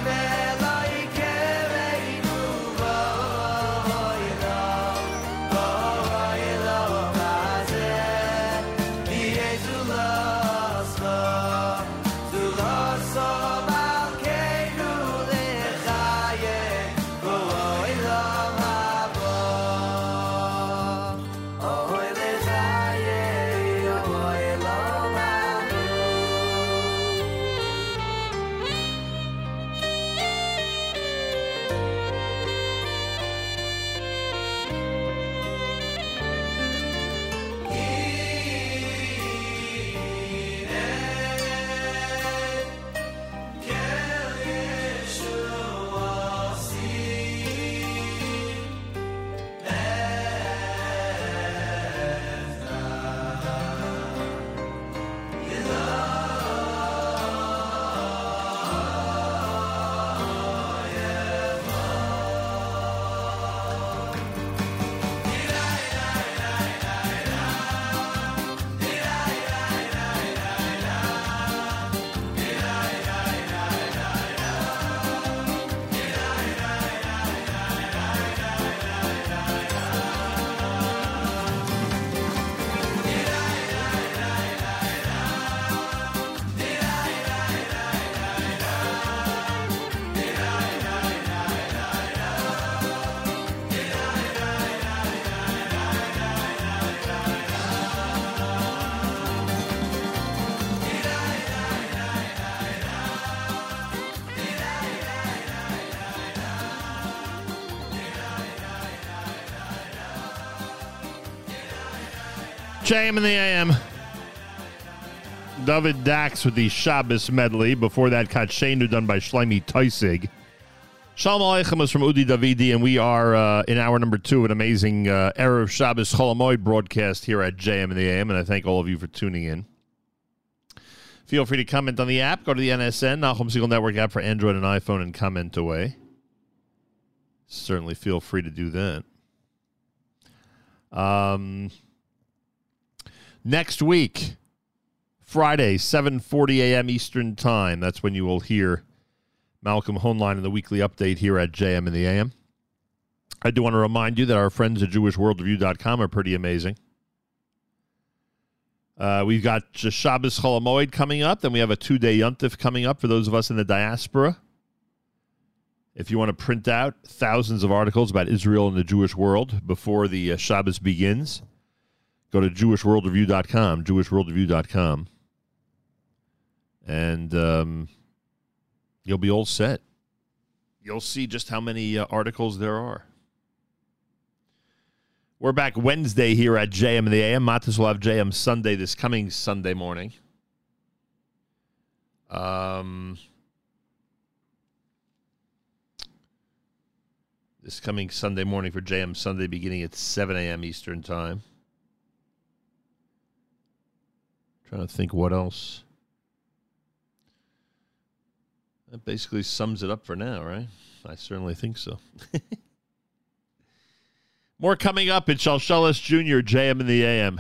JM in the AM. David Dax with the Shabbos medley. Before that, Katshenu done by Shloime Taussig. Shalom Aleichem is from Udi Davidi, and we are uh, in hour number two an amazing uh, Erev Shabbos Cholamoid broadcast here at JM in the AM, and I thank all of you for tuning in. Feel free to comment on the app. Go to the NSN, Nachum Segal Network app for Android and iPhone, and comment away. Certainly feel free to do that. Um, next week, Friday, 7.40 a.m. Eastern Time. That's when you will hear Malcolm Hoenlein in the weekly update here at JM in the AM. I do want to remind you that our friends at JewishWorldReview.com are pretty amazing. Uh, we've got Shabbos Cholamoid coming up. Then we have a two-day Yuntif coming up for those of us in the diaspora. If you want to print out thousands of articles about Israel and the Jewish world before the uh, Shabbos begins, go to JewishWorldReview.com, JewishWorldReview.com. And... Um, you'll be all set. You'll see just how many uh, articles there are. We're back Wednesday here at JM the AM. Matas will have JM Sunday this coming Sunday morning. Um, this coming Sunday morning for JM Sunday beginning at 7 a.m. Eastern Time. Trying to think what else. That basically sums it up for now, right? I certainly think so. [laughs] More coming up in Shalshalis Jr., JM in the AM.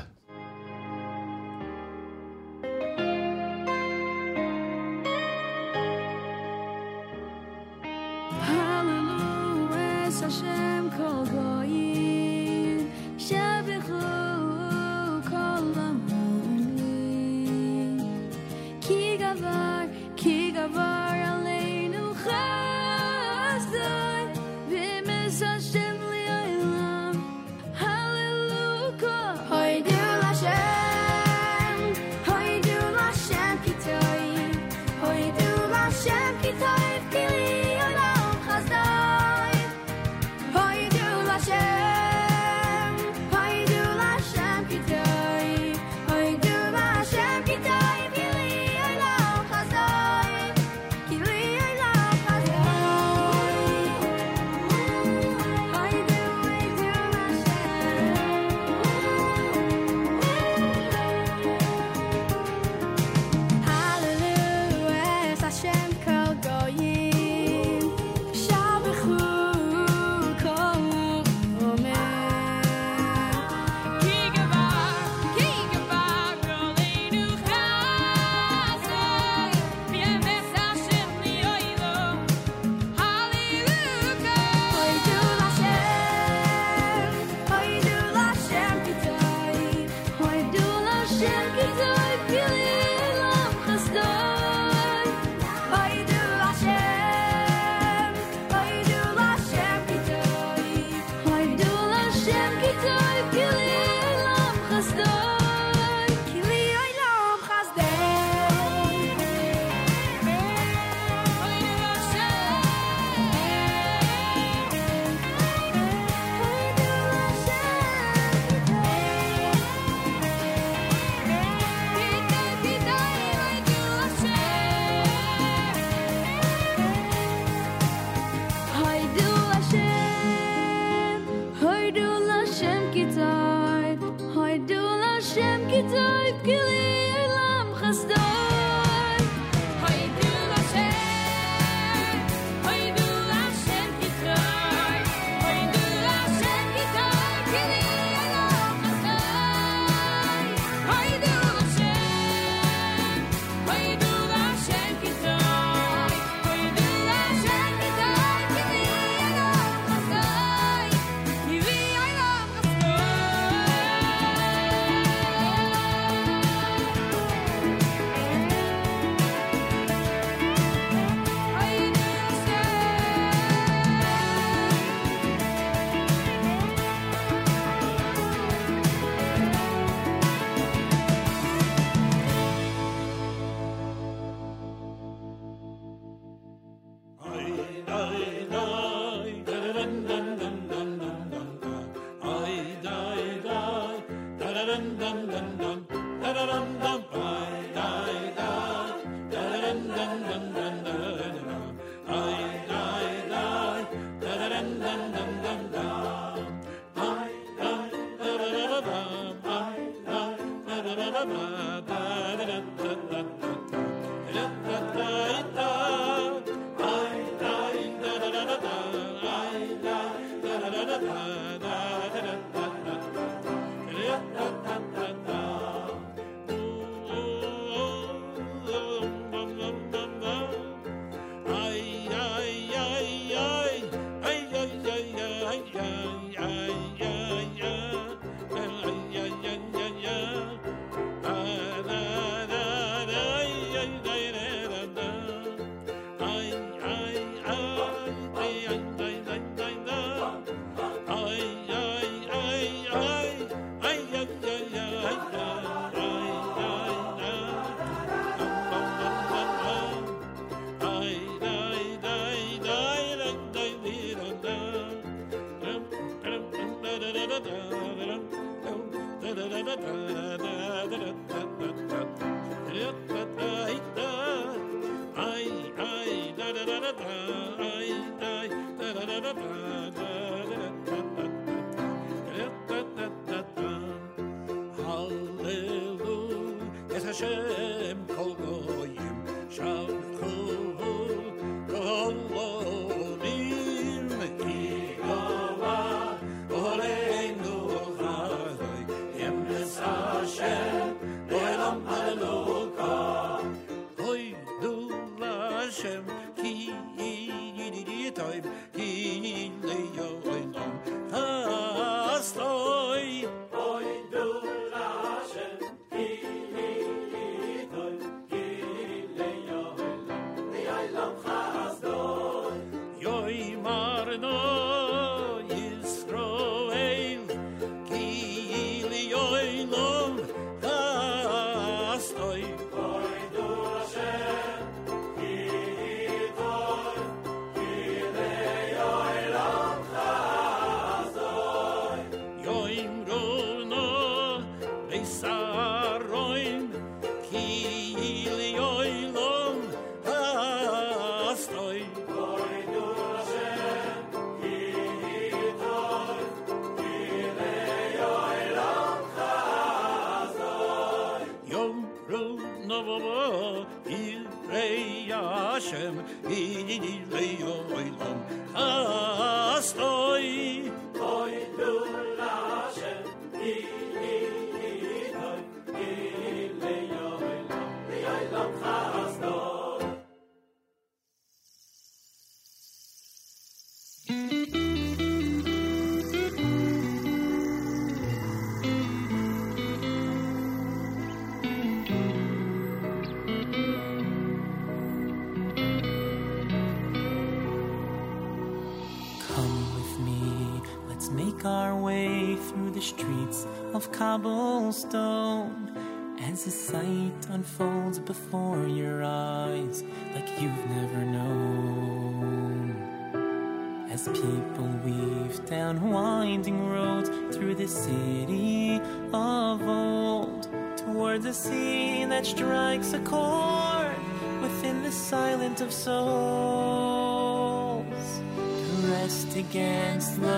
against the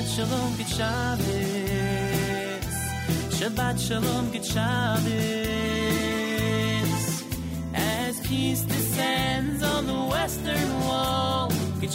Shabbat shalom, good Shabbos. Shabbat shalom, good As peace descends on the western wall, good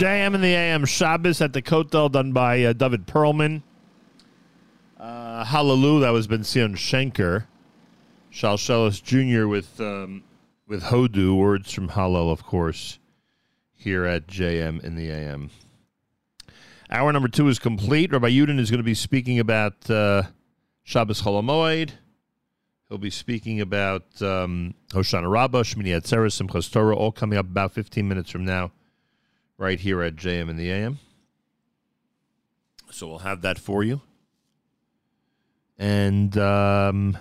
JM in the AM Shabbos at the Kotel, done by uh, David Perlman. Uh, Hallelujah, that was Benzion Shenker. Shalshelis Jr. with um, with Hodu, words from Hallel, of course, here at JM in the AM. Hour number two is complete. Rabbi Yudin is going to be speaking about uh, Shabbos Cholamoid. He'll be speaking about um, Hoshana Rabbah, Shmini Atzeres, Simchas Torah, all coming up about 15 minutes from now right here at JM in the AM. So we'll have that for you. And um,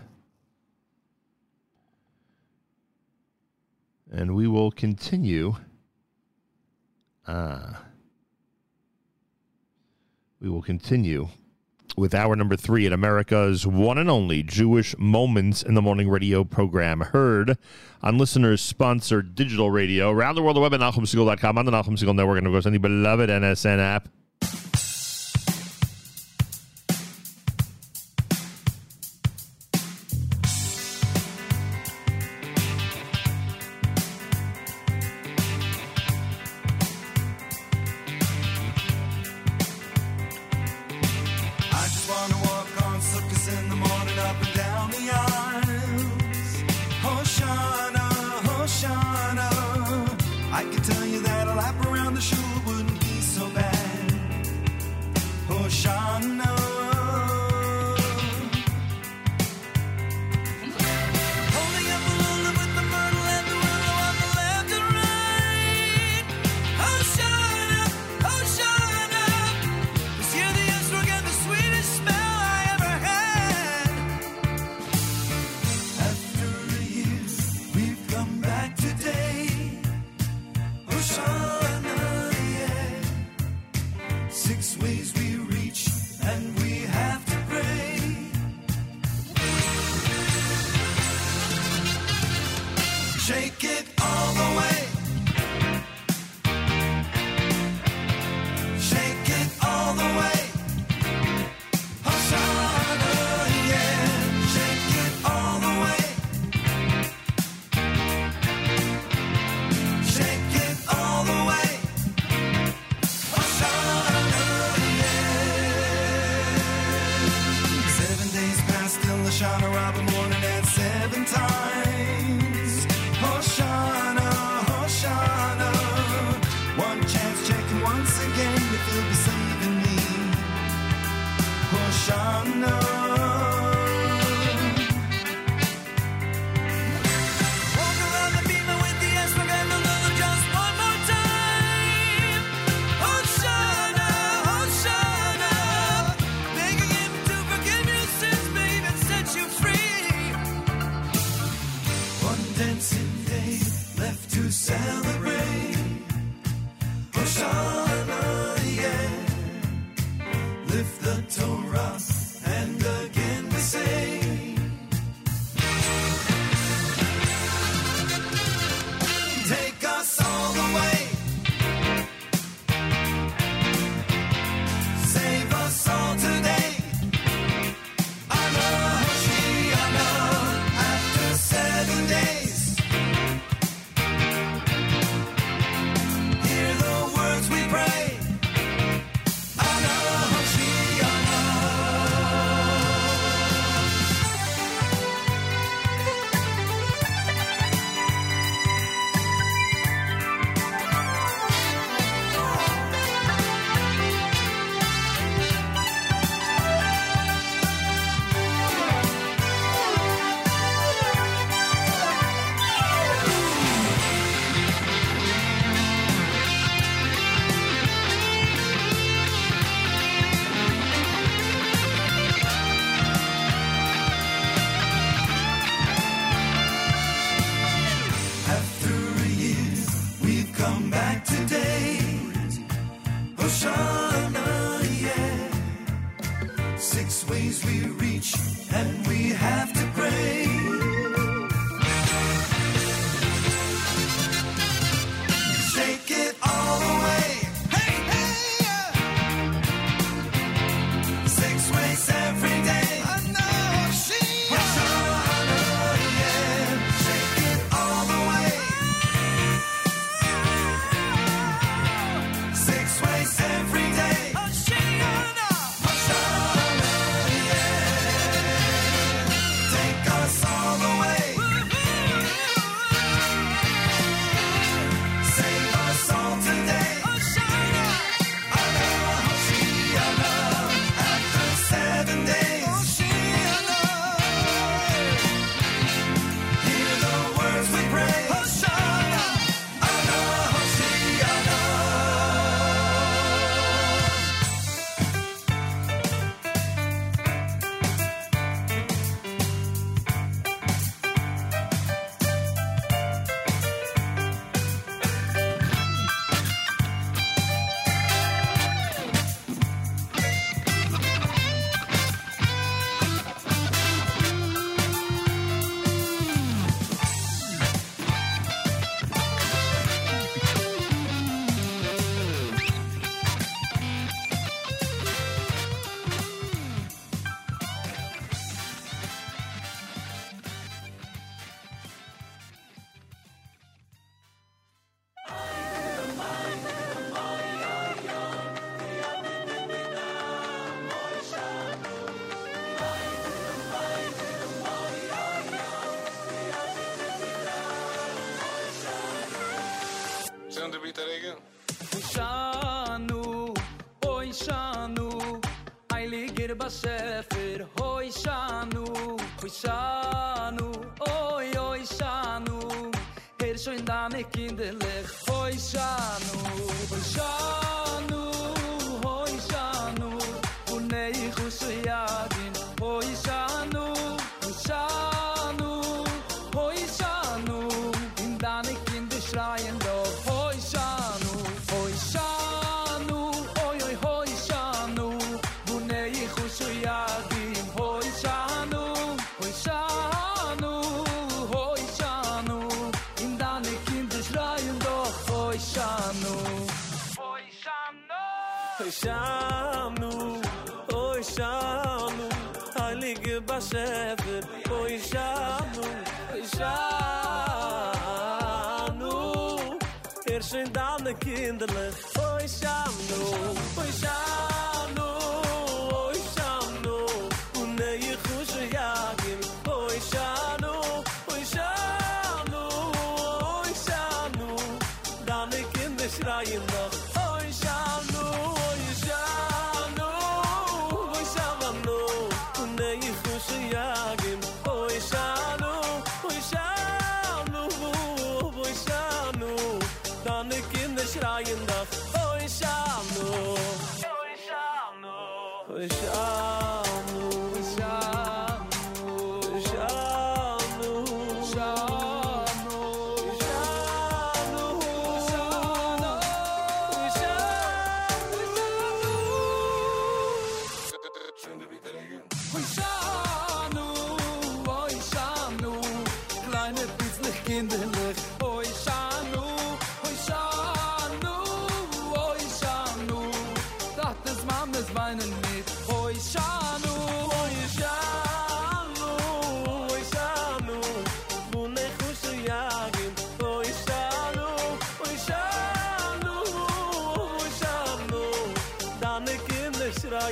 and we will continue. Ah. Uh, we will continue with hour number three at America's one and only Jewish Moments in the Morning radio program, heard on listeners sponsored digital radio around the world, the web at NachumSegal.com, on the Nachum Segal Network, and of course, on the beloved NSN app.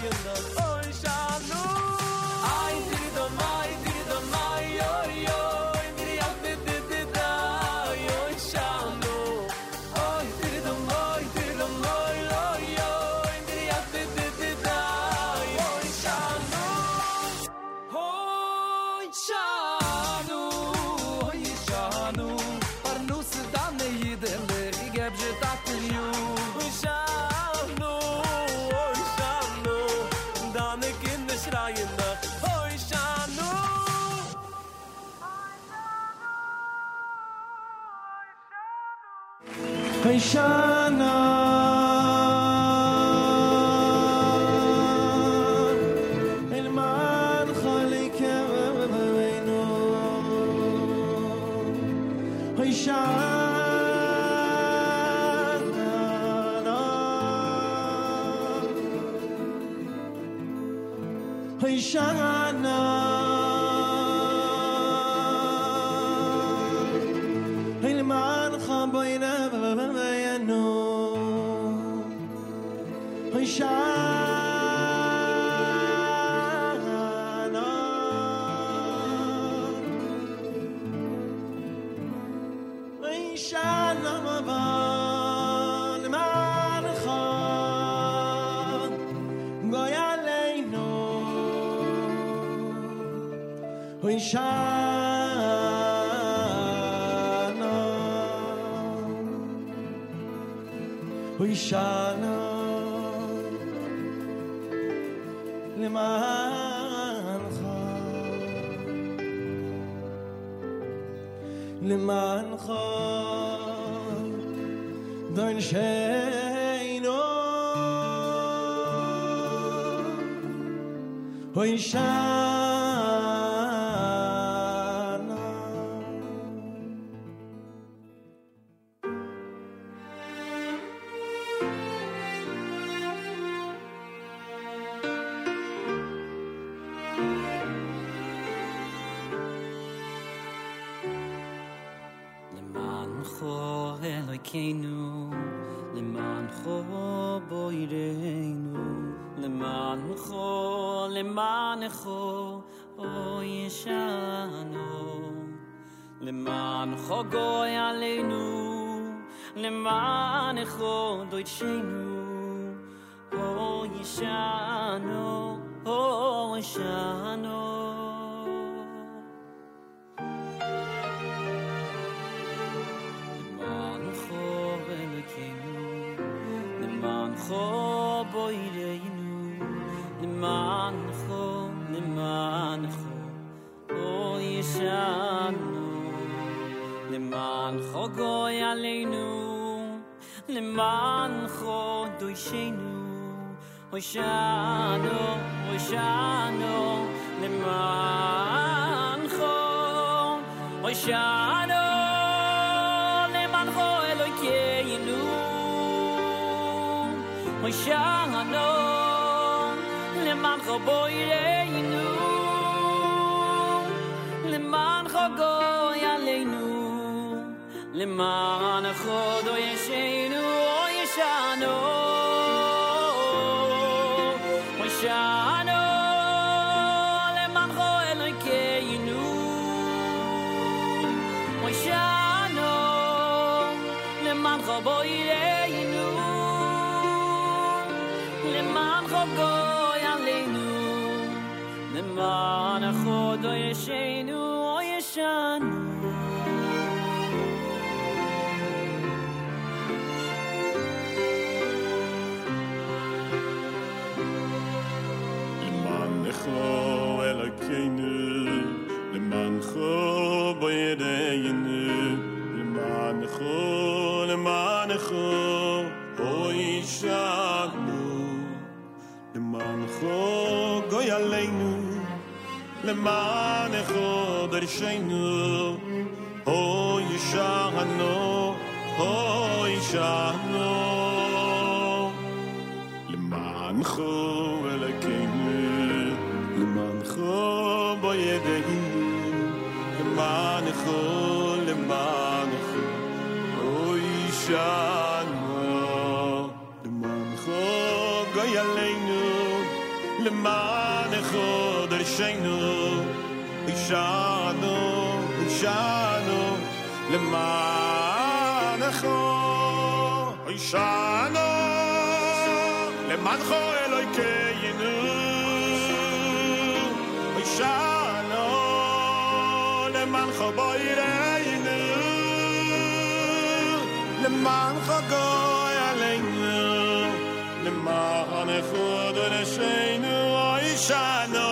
Kinder Hoshana manchar. shana le man kho eloy ke yenu. Le shana le man kho boyre yenu. Le man kho go le man kho shana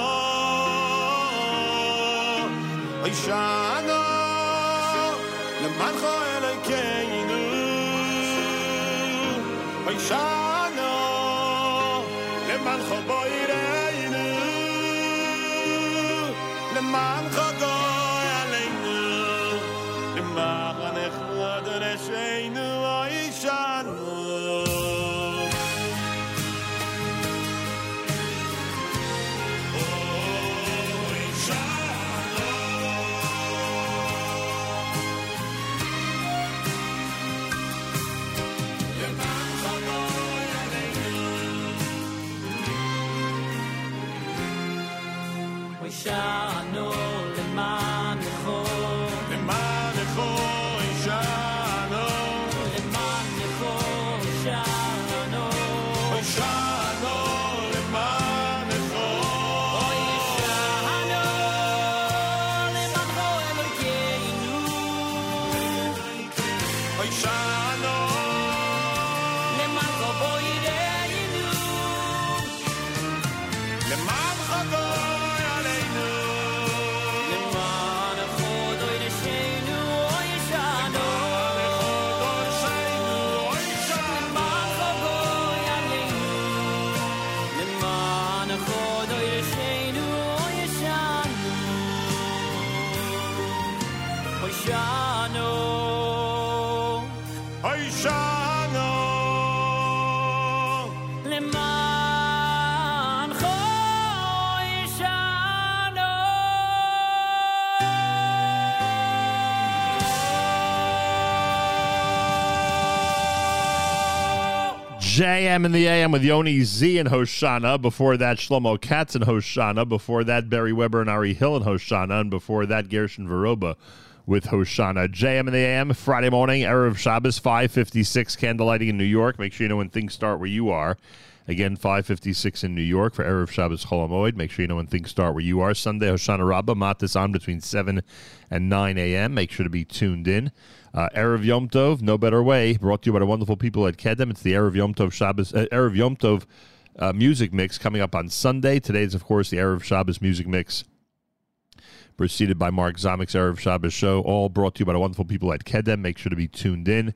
shana. וישענו למען חבוירנו למען חגוי JM in the AM with Yoni Z and Hoshana. Before that, Shlomo Katz and Hoshana. Before that, Barry Weber and Ari Hill and Hoshana. And before that, Gershon Veroba with Hoshana. JM in the AM, Friday morning, Erev Shabbos, 556, candlelighting in New York. Make sure you know when things start where you are. Again, 556 in New York for Erev Shabbos Cholamoid. Make sure you know when things start where you are. Sunday, Hoshana Rabbah, Matis on between 7 and 9 a.m. Make sure to be tuned in. Uh, Erev Yom Tov, no better way, brought to you by the wonderful people at Kedem. It's the Erev Yom Tov Shabbos, uh, Erev Yom Tov uh, music mix coming up on Sunday. Today is, of course, the Erev Shabbos music mix preceded by Mark Zamek's Erev Shabbos show, all brought to you by the wonderful people at Kedem. Make sure to be tuned in.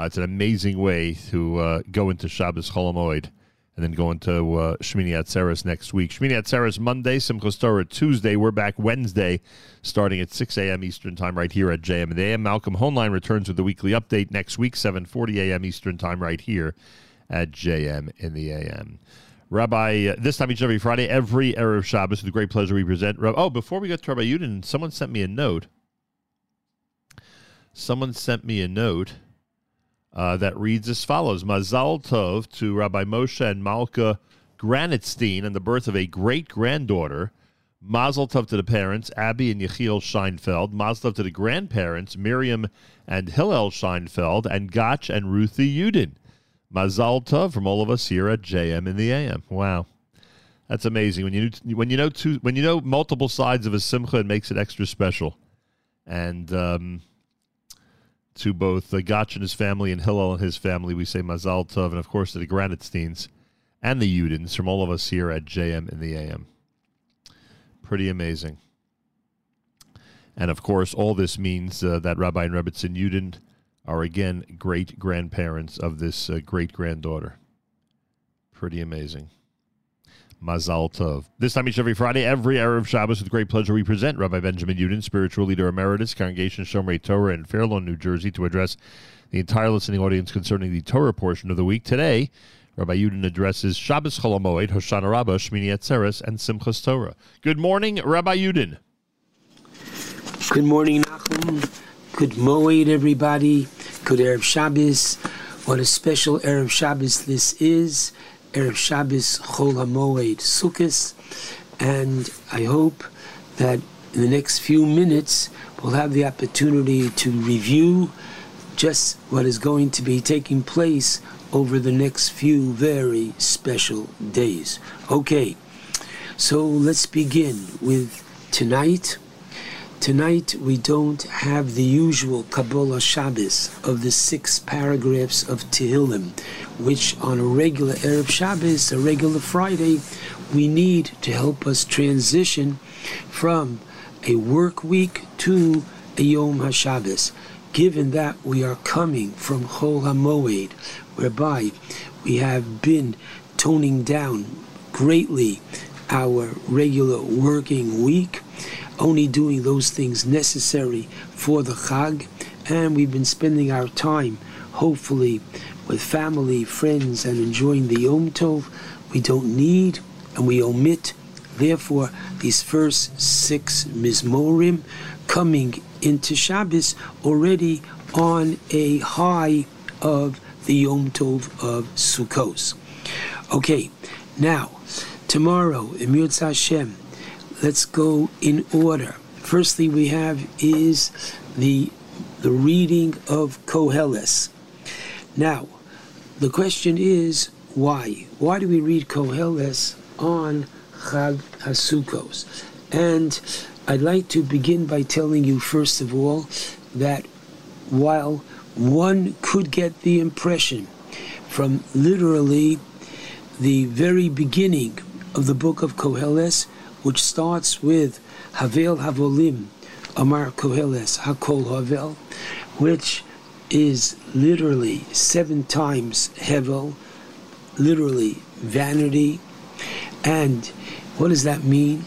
Uh, it's an amazing way to uh, go into Shabbos Cholamoid and then go into uh, Shmini Atzeres next week. Shmini Atzeres Monday, Simchas Torah Tuesday. We're back Wednesday, starting at 6 a.m. Eastern Time right here at JM in the AM. Malcolm Hoenlein returns with the weekly update next week, 7.40 a.m. Eastern Time right here at JM in the AM. Rabbi, uh, this time each and every Friday, every Erev Shabbos, with great pleasure we present. Oh, before we get to Rabbi Yudin, someone sent me a note. Someone sent me a note uh, that reads as follows: Mazal Tov to Rabbi Moshe and Malka Granitstein and the birth of a great granddaughter. Mazel Tov to the parents, Abby and Yechiel Scheinfeld. Mazel Tov to the grandparents, Miriam and Hillel Scheinfeld, and Gotch and Ruthie Yudin. Mazal Tov from all of us here at JM in the AM. Wow. That's amazing when you when you know two when you know multiple sides of a simcha, it makes it extra special. And um, to both uh, Gotch and his family and Hillel and his family, we say Mazal Tov, and of course to the Granitsteins and the Yudins from all of us here at JM in the AM. Pretty amazing. And of course, all this means uh, that Rabbi and Rebbitzin Yudin are again great grandparents of this uh, great granddaughter. Pretty amazing. Mazal Tov. This time each every Friday, every Erev Shabbos, with great pleasure, we present Rabbi Benjamin Yudin, spiritual leader emeritus, Congregation Shomrei Torah in Fair Lawn, New Jersey, to address the entire listening audience concerning the Torah portion of the week. Today, Rabbi Yudin addresses Shabbos Cholamoed, Hoshana Rabbah, Shmini Atzeres, and Simchas Torah. Good morning, Rabbi Yudin. Good morning, Nachum. Good Moed, everybody. Good Erev Shabbos. What a special Erev Shabbos this is. Erev Shabbos Chol HaMoed Sukkot. And I hope that in the next few minutes we'll have the opportunity to review just what is going to be taking place over the next few very special days. Okay, so let's begin with tonight. Tonight we don't have the usual Kabbalas Shabbos of the six paragraphs of Tehillim, which on a regular Erev Shabbos, a regular Friday, we need to help us transition from a work week to a Yom HaShabbos, given that we are coming from Chol HaMoed, whereby we have been toning down greatly our regular working week only doing those things necessary for the Chag, and we've been spending our time, hopefully, with family, friends, and enjoying the Yom Tov. We don't need and we omit, therefore, these first six Mizmorim coming into Shabbos already on a high of the Yom Tov of Sukkos. Okay, now, tomorrow, Emir Hashem, let's go in order. Firstly, we have is the the reading of Koheles. Now, the question is why? Why do we read Koheles on Chag Hasukos? And I'd like to begin by telling you first of all that while one could get the impression from literally the very beginning of the book of Koheles which starts with Havel Havolim, Amar Koheles Hakol Havel, which is literally seven times Hevel, literally vanity. And what does that mean?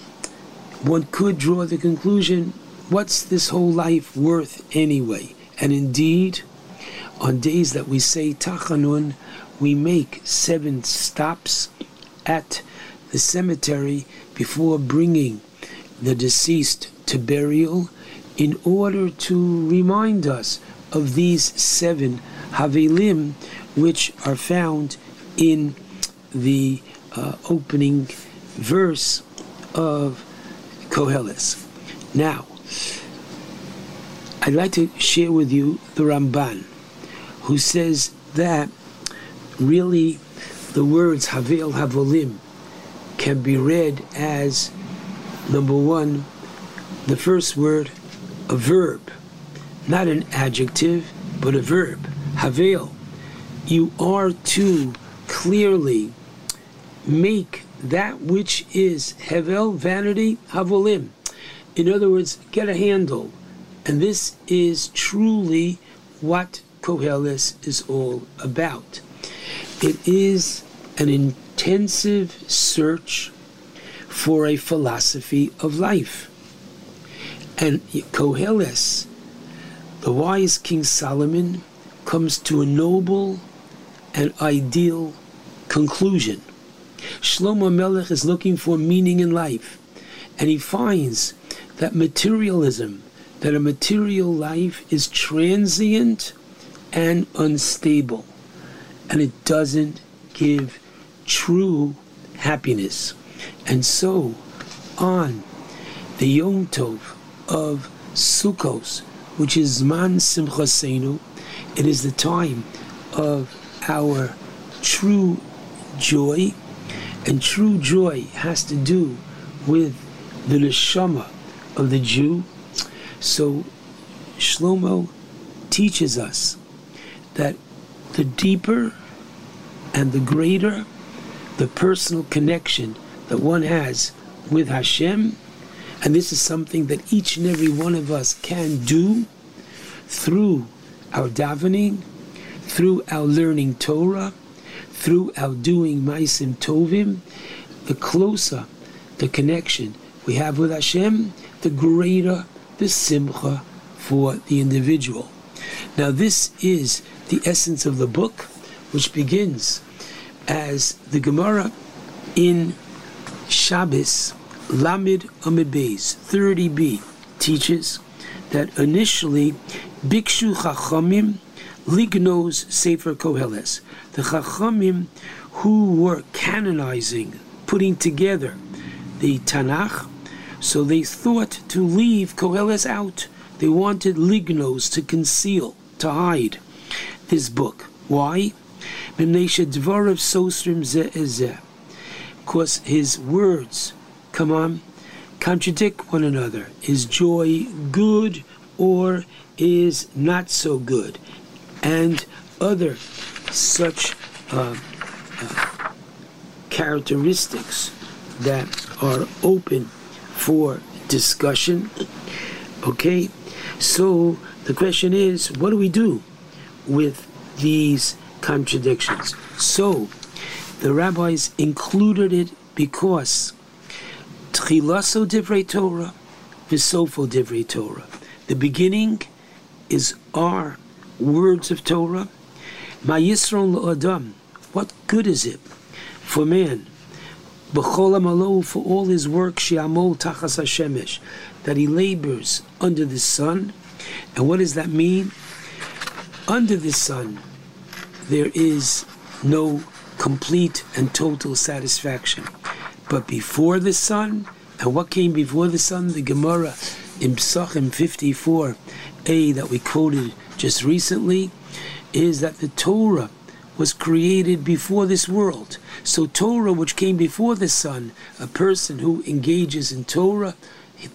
One could draw the conclusion what's this whole life worth anyway? And indeed, on days that we say Tachanun, we make seven stops at the cemetery before bringing the deceased to burial in order to remind us of these seven Havilim which are found in the uh, opening verse of Koheles. Now, I'd like to share with you the Ramban, who says that really the words Havel Havolim can be read as number one, the first word, a verb, not an adjective, but a verb. Havel. You are to clearly make that which is hevel, vanity, havolim. In other words, get a handle. And this is truly what Koheles is all about. It is an intensive search for a philosophy of life. And Koheles, the wise King Solomon, comes to a noble and ideal conclusion. Shlomo Melech is looking for meaning in life, and he finds that materialism, that a material life is transient and unstable, and it doesn't give true happiness. And so, on the Yom Tov of Sukkos, which is Man Simchasenu, it is the time of our true joy, And true joy has to do with the neshama of the Jew. So Shlomo teaches us that the deeper and the greater the personal connection that one has with Hashem, and this is something that each and every one of us can do through our davening, through our learning Torah, through our doing Maisim Tovim, the closer the connection we have with Hashem, the greater the simcha for the individual. Now, this is the essence of the book, which begins as the Gemara in Shabbos, Lamid Amid Beis, 30b, teaches that initially Bikshu Chachamim Lignos Sefer Koheles. The Chachamim who were canonizing, putting together the Tanakh, so they thought to leave Koheles out. They wanted Lignos to conceal, to hide this book. Why? Because his words, come on, contradict one another. Is joy good or is not so good? And other such uh, uh, characteristics that are open for discussion. Okay, so the question is, what do we do with these contradictions? So the rabbis included it because Tchilaso Divrei Torah, Visofo Divrei Torah. The beginning is our words of Torah. Mayisron Adam. What good is it for man? B'chol amalo for all his work shiamol tachas hashemesh that he labors under the sun. And what does that mean? Under the sun, there is no complete and total satisfaction. But before the sun, and what came before the sun? The Gemara in Psachim 54a that we quoted just recently is that the Torah was created before this world. So Torah, which came before the sun, a person who engages in Torah,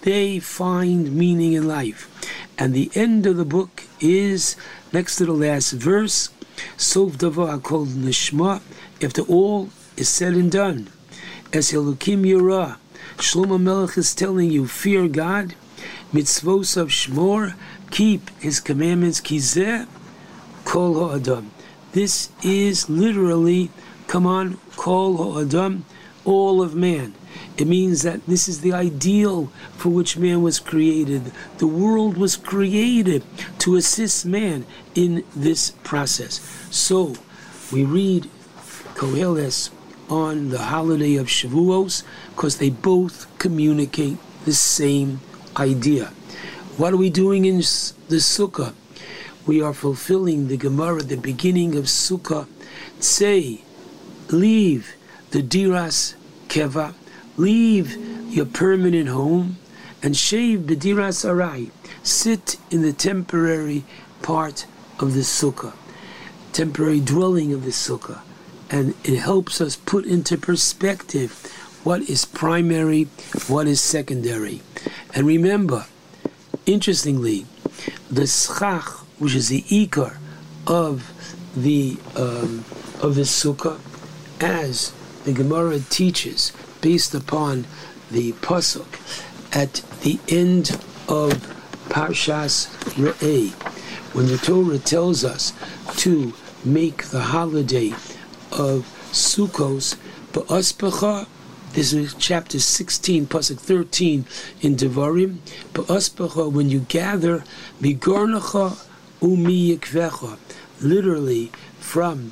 they find meaning in life. And the end of the book is next to the last verse, Sof Davar called Nishma, after all is said and done. As Elokim Yirah, Shlomo Melech is telling you, fear God, mitzvos of Shmor, keep his commandments, kizeh, kol ha'adam. This is literally, come on, kol ha'adam, all of man. It means that this is the ideal for which man was created. The world was created to assist man in this process. So, we read Koheles on the holiday of Shavuos because they both communicate the same idea. What are we doing in the Sukkah? We are fulfilling the Gemara the beginning of Sukkah. Say, leave the Diras Keva, leave your permanent home, and shave Bediras Arai. Sit in the temporary part of the Sukkah, temporary dwelling of the Sukkah. And it helps us put into perspective what is primary, what is secondary. And remember, interestingly, the schach, which is the ikar of the um, of the sukkah, as the Gemara teaches, based upon the pasuk at the end of Parshas Re'eh, when the Torah tells us to make the holiday of Sukkos, Ba'aspacha, this is chapter 16, pasuk 13 in Devarim. Ba'aspacha, when you gather, Bigornacha umiyikvecha, literally from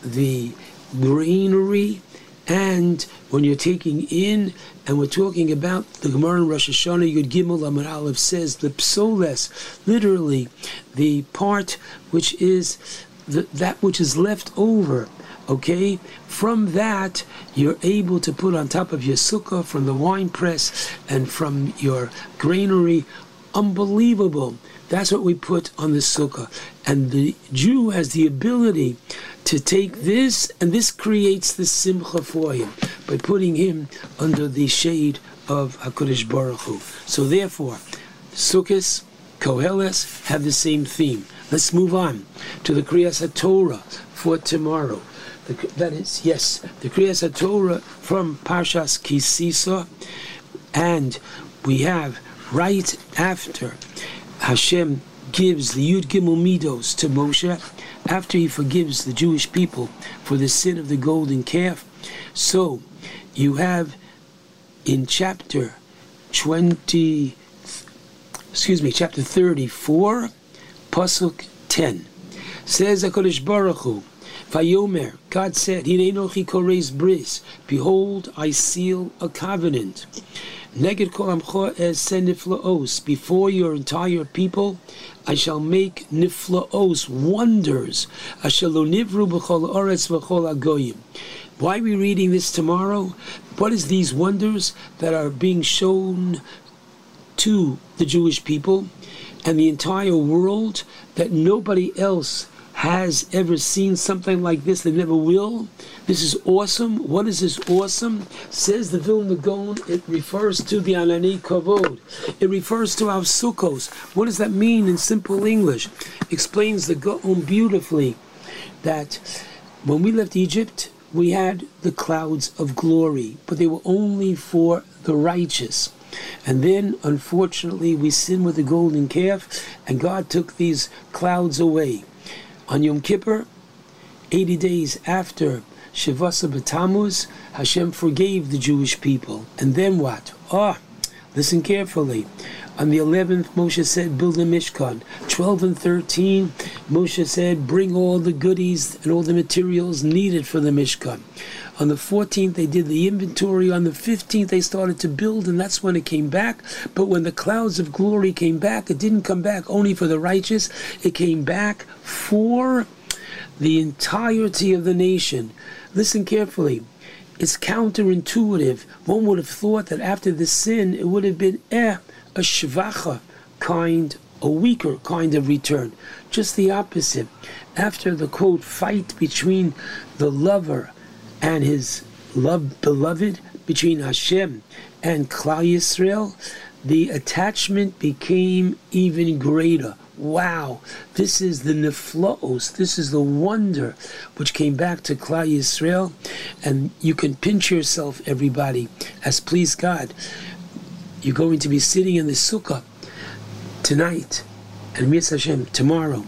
the greenery and when you're taking in, and we're talking about the Gemara in Rosh Hashanah, Yud Gimel Amud Aleph says the psoles, literally the part which is the, that which is left over okay? From that you're able to put on top of your sukkah from the wine press and from your granary. Unbelievable. That's what we put on the sukkah. And the jew has the ability to take this, and this creates the simcha for him by putting him under the shade of Hakadosh Baruch Hu. So therefore, Sukkot, Koheles have the same theme. Let's move on to the Kriyas Torah for tomorrow. The, that is, yes, the Kriyas Torah from Parshas Kisisa, and we have right after Hashem gives the Yud Gimel Midos to Moshe, after he forgives the Jewish people for the sin of the golden calf. So you have in chapter 20, excuse me, chapter 34, Pasuk 10, says HaKadosh Baruch Hu, Vayomer, God said, Hinenochi koreis bris, behold, I seal a covenant. Neged kol amcho es niflaos, before your entire people, I shall make niflaos, wonders, asher lo nivru b'chol oretz v'chol agoyim. Why are we reading this tomorrow? What is these wonders that are being shown to the Jewish people and the entire world that nobody else has ever seen something like this. They never will. This is awesome. What is this awesome? Says the Vilna Gaon, it refers to the Anani Kavod. It refers to our Sukkos. What does that mean in simple English? Explains the Gaon beautifully that when we left Egypt, we had the clouds of glory, but they were only for the righteous. And then, unfortunately, we sinned with the golden calf, and God took these clouds away. On Yom Kippur, 80 days after Shavasa B'Tammuz, Hashem forgave the Jewish people. And then what? Ah, listen carefully. On the 11th, Moshe said, build a Mishkan. 12 and 13, Moshe said, bring all the goodies and all the materials needed for the Mishkan. On the 14th, they did the inventory. On the 15th, they started to build, and that's when it came back. But when the clouds of glory came back, it didn't come back only for the righteous, it came back for the entirety of the nation. Listen carefully. It's counterintuitive. One would have thought that after the sin, it would have been eh, a shvacha kind, a weaker kind of return. Just the opposite. After the quote fight between the lover and his love beloved, between Hashem and Klal Yisrael, the attachment became even greater. Wow, this is the neflaos, this is the wonder which came back to Klal Yisrael, and you can pinch yourself, everybody, as please God. You're going to be sitting in the sukkah tonight, and Mitzvah Hashem tomorrow,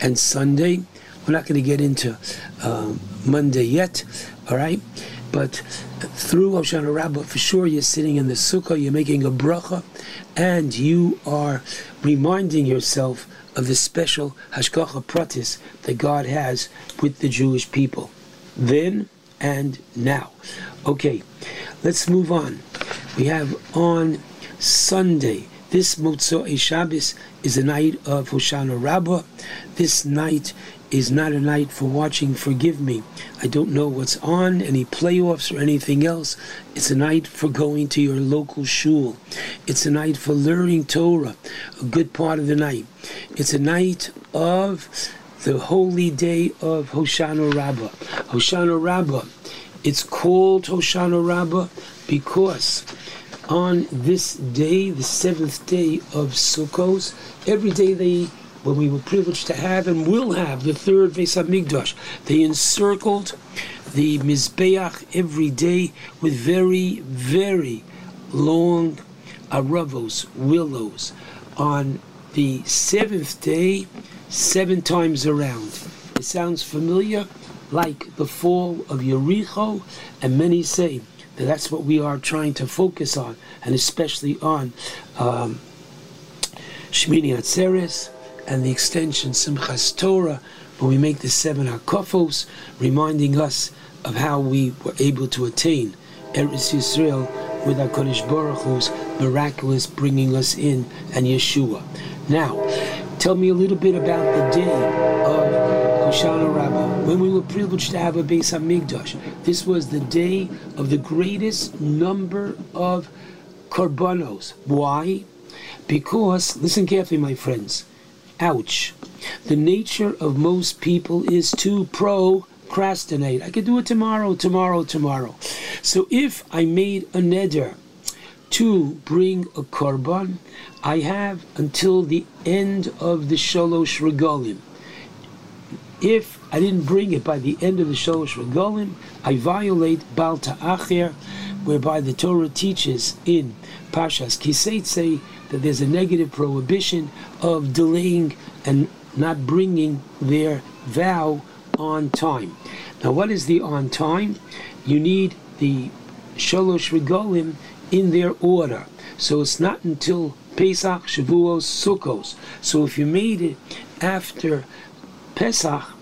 and Sunday. We're not going to get into um, Monday yet, all right? But through Hoshana Rabbah, for sure, you're sitting in the sukkah, you're making a bracha, and you are reminding yourself of the special hashgacha pratis that God has with the Jewish people, then and now. Okay, let's move on. We have on Sunday. This Motzoi Shabbos is a night of Hoshana Rabbah. This night is not a night for watching Forgive Me. I don't know what's on, any playoffs or anything else. It's a night for going to your local shul. It's a night for learning Torah, a good part of the night. It's a night of the holy day of Hoshana Rabbah. Hoshana Rabbah. It's called Hoshana Rabbah because on this day, the seventh day of Sukkot, every day they when we were privileged to have and will have the third Beis Hamikdash. They encircled the Mizbeach every day with very, very long aravos, willows. On the seventh day, seven times around. It sounds familiar, like the fall of Yericho, and many say that that's what we are trying to focus on, and especially on um, Shmini Atzeres, and the extension Simchas Torah, when we make the seven Hakofos, reminding us of how we were able to attain Eretz Yisrael with our Kodesh Baruch Hu's miraculous bringing us in and Yeshua. Now, tell me a little bit about the day of Hoshana Rabbah, when we were privileged to have a Beis Hamikdash. This was the day of the greatest number of korbanos. Why? Because, listen carefully, my friends, Ouch. The nature of most people is to procrastinate. I could do it tomorrow, tomorrow, tomorrow. So if I made a neder to bring a korban, I have until the end of the shalosh regalim. If I didn't bring it by the end of the shalosh regalim, I violate Bal Ta'acher, whereby the Torah teaches in Parshas Kiseitse that there's a negative prohibition of delaying and not bringing their vow on time. Now, what is the on time? You need the Shalosh Regalim in their order. So it's not until Pesach, Shavuos, Sukkos. So if you made it after Pesach,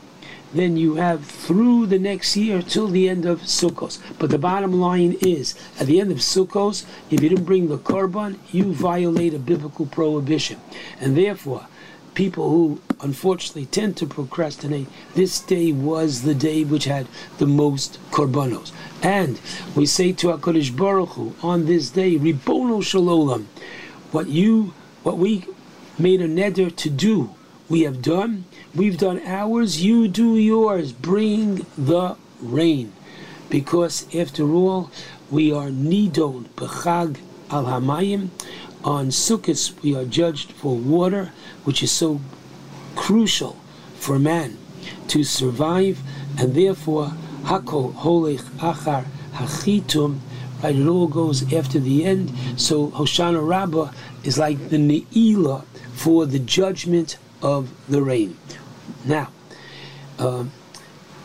then you have through the next year till the end of Sukkos. But the bottom line is, at the end of Sukkos, if you didn't bring the korban, you violate a biblical prohibition, and therefore, people who unfortunately tend to procrastinate, this day was the day which had the most korbanos. And we say to HaKadosh Baruch Hu, on this day, Ribono Shel Olam, what you, what we made a neder to do, we have done. We've done ours, you do yours. Bring the rain. Because after all, we are nidon b'chag al hamayim. On Sukkot, we are judged for water, which is so crucial for man to survive, and therefore, hakol holech achar hachitum, right? It all goes after the end. So Hoshana Rabbah is like the ne'ilah for the judgment of the rain. Now, um,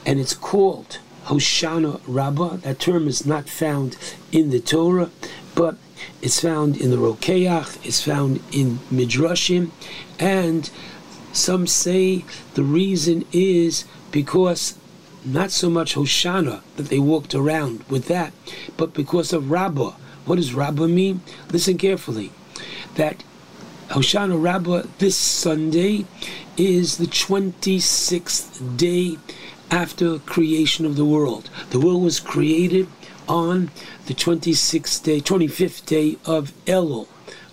and it's called Hoshana Rabbah. That term is not found in the Torah, but it's found in the Rokeach, it's found in Midrashim, and some say the reason is because not so much Hoshana that they walked around with that, but because of Rabbah. What does Rabbah mean? Listen carefully. That Hoshana Rabbah this Sunday is the 26th day after creation of the world. The world was created on the 26th day, 25th day of Elul.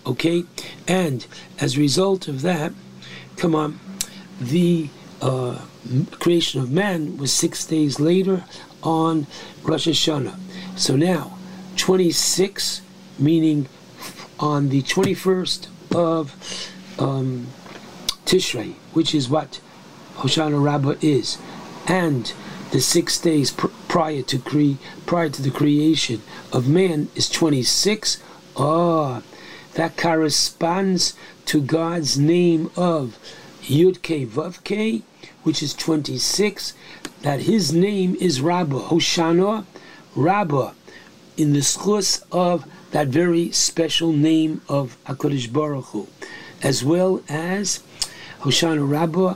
Okay? And as a result of that, come on, the uh, creation of man was six days later on Rosh Hashanah. So now, 26, meaning on the 21st of um, Tishrei, which is what Hoshana Rabbah is, and the six days pr- prior to cre- prior to the creation of man is 26. Ah, that corresponds to God's name of Yud K Vav K, which is 26. That His name is Rabbah, Hoshana Rabbah, in the zchus of that very special name of Hakadosh Baruch Hu, as well as Hoshana Rabbah,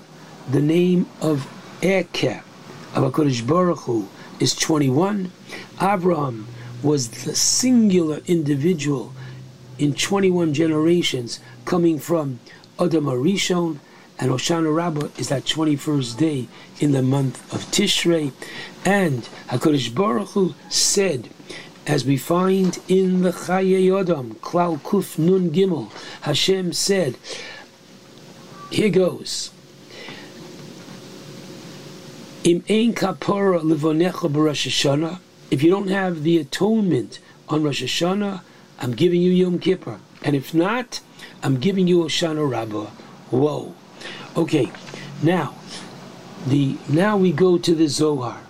the name of Eke of Hakadosh Baruch Hu is 21. Abraham was the singular individual in 21 generations coming from Adam HaRishon, and Hoshana Rabbah is that 21st day in the month of Tishrei. And HaKadosh Baruch Hu said, as we find in the Chayei Adam, Klal Kuf Nun Gimel, Hashem said, here goes. Im ein kapora levonecha b'Rosh Hashanah. If you don't have the atonement on Rosh Hashanah, I'm giving you Yom Kippur. And if not, I'm giving you Hoshana Rabbah. Whoa. Okay, now the now we go to the Zohar.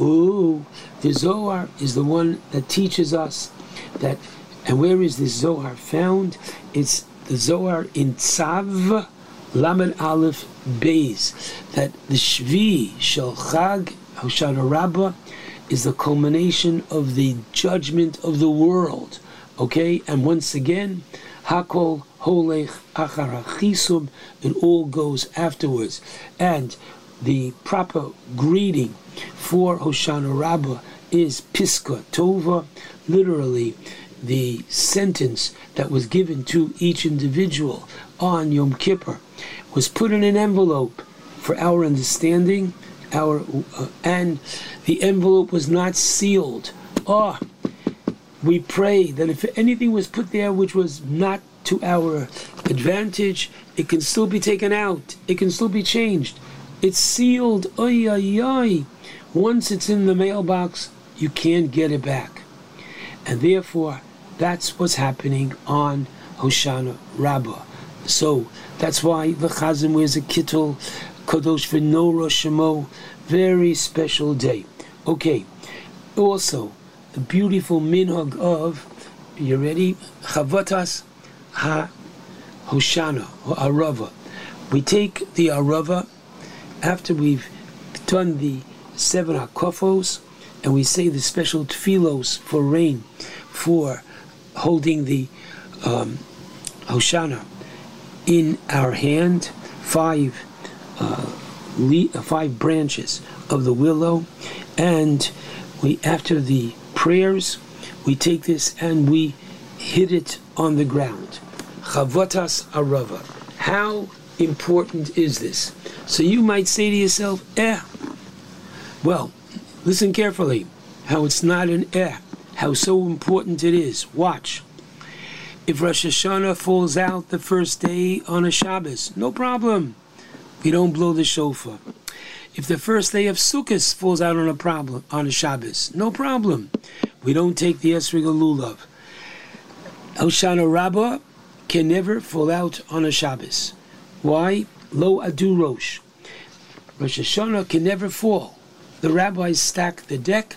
Ooh, the Zohar is the one that teaches us that. And where is this Zohar found? It's the Zohar in Tzav Lamed Aleph Beis. That the Shvi Shel Chag Hoshana Rabbah is the culmination of the judgment of the world. Okay, and once again, Hakol Holech Achar Chisum, it all goes afterwards. And the proper greeting for Hoshana Rabbah is Piska Tova, literally the sentence that was given to each individual on Yom Kippur was put in an envelope for our understanding, our uh, and the envelope was not sealed. Oh, we pray that if anything was put there which was not to our advantage, it can still be taken out. It can still be changed. It's sealed. Oy, oy, oy. Once it's in the mailbox, you can't get it back. And therefore, that's what's happening on Hoshana Rabbah. So that's why the Chazan wears a kittel, Kadosh V'Nora Shemo, very special day. Okay, also, the beautiful minhag of, you ready? Chavatas Ha Hoshana, or Arava. We take the Arava after we've done the seven Hakofos, and we say the special tefillos for rain, for holding the um, Hoshana in our hand, five uh, le- uh, five branches of the willow, and we after the prayers, we take this and we hit it on the ground. Chavotas arava. How important is this? So you might say to yourself, eh. Well, listen carefully. How it's not an eh. How so important it is. Watch. If Rosh Hashanah falls out the first day on a Shabbos, no problem. We don't blow the shofar. If the first day of Sukkot falls out on a problem on a Shabbos, no problem. We don't take the Esrig Lulav. Hoshana Rabbah can never fall out on a Shabbos. Why? Lo Adu Rosh. Rosh Hashanah can never fall. The rabbis stack the deck.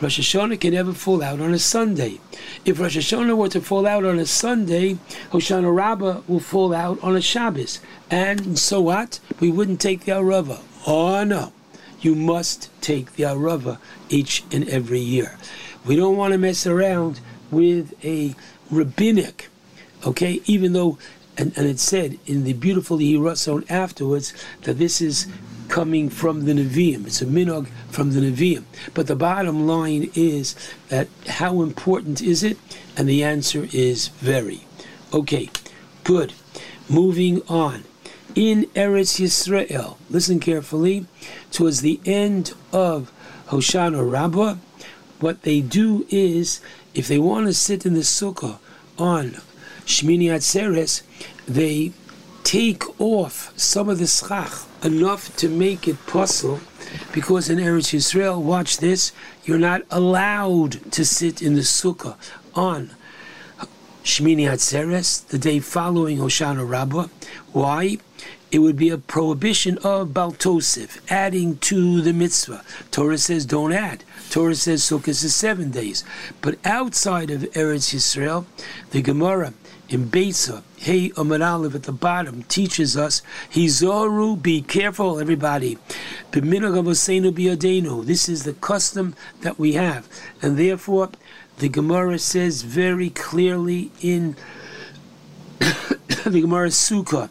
Rosh Hashanah can never fall out on a Sunday. If Rosh Hashanah were to fall out on a Sunday, Hoshana Rabbah will fall out on a Shabbos. And so what? We wouldn't take the Arava. Oh no. You must take the Arava each and every year. We don't want to mess around with a rabbinic, okay, even though, and, and it said in the beautiful Yehi Ratzon afterwards that this is coming from the Nevi'im. It's a minhag from the Nevi'im. But the bottom line is that how important is it? And the answer is very. Okay, good. Moving on. In Eretz Yisrael, listen carefully, towards the end of Hoshana Rabbah, what they do is, if they want to sit in the sukkah on Shmini Atzeres, they take off some of the schach, enough to make it possible, because in Eretz Yisrael, watch this, you're not allowed to sit in the sukkah on Shmini Atzeres, the day following Hoshana Rabbah. Why? It would be a prohibition of Baltosif, adding to the mitzvah. Torah says don't add. Torah says Sukkot is seven days. But outside of Eretz Yisrael, the Gemara in Beitza, Hey Amud Aleph at the bottom teaches us, Hizoru, be careful, everybody. This is the custom that we have. And therefore, the Gemara says very clearly in [coughs] the Gemara Sukkah,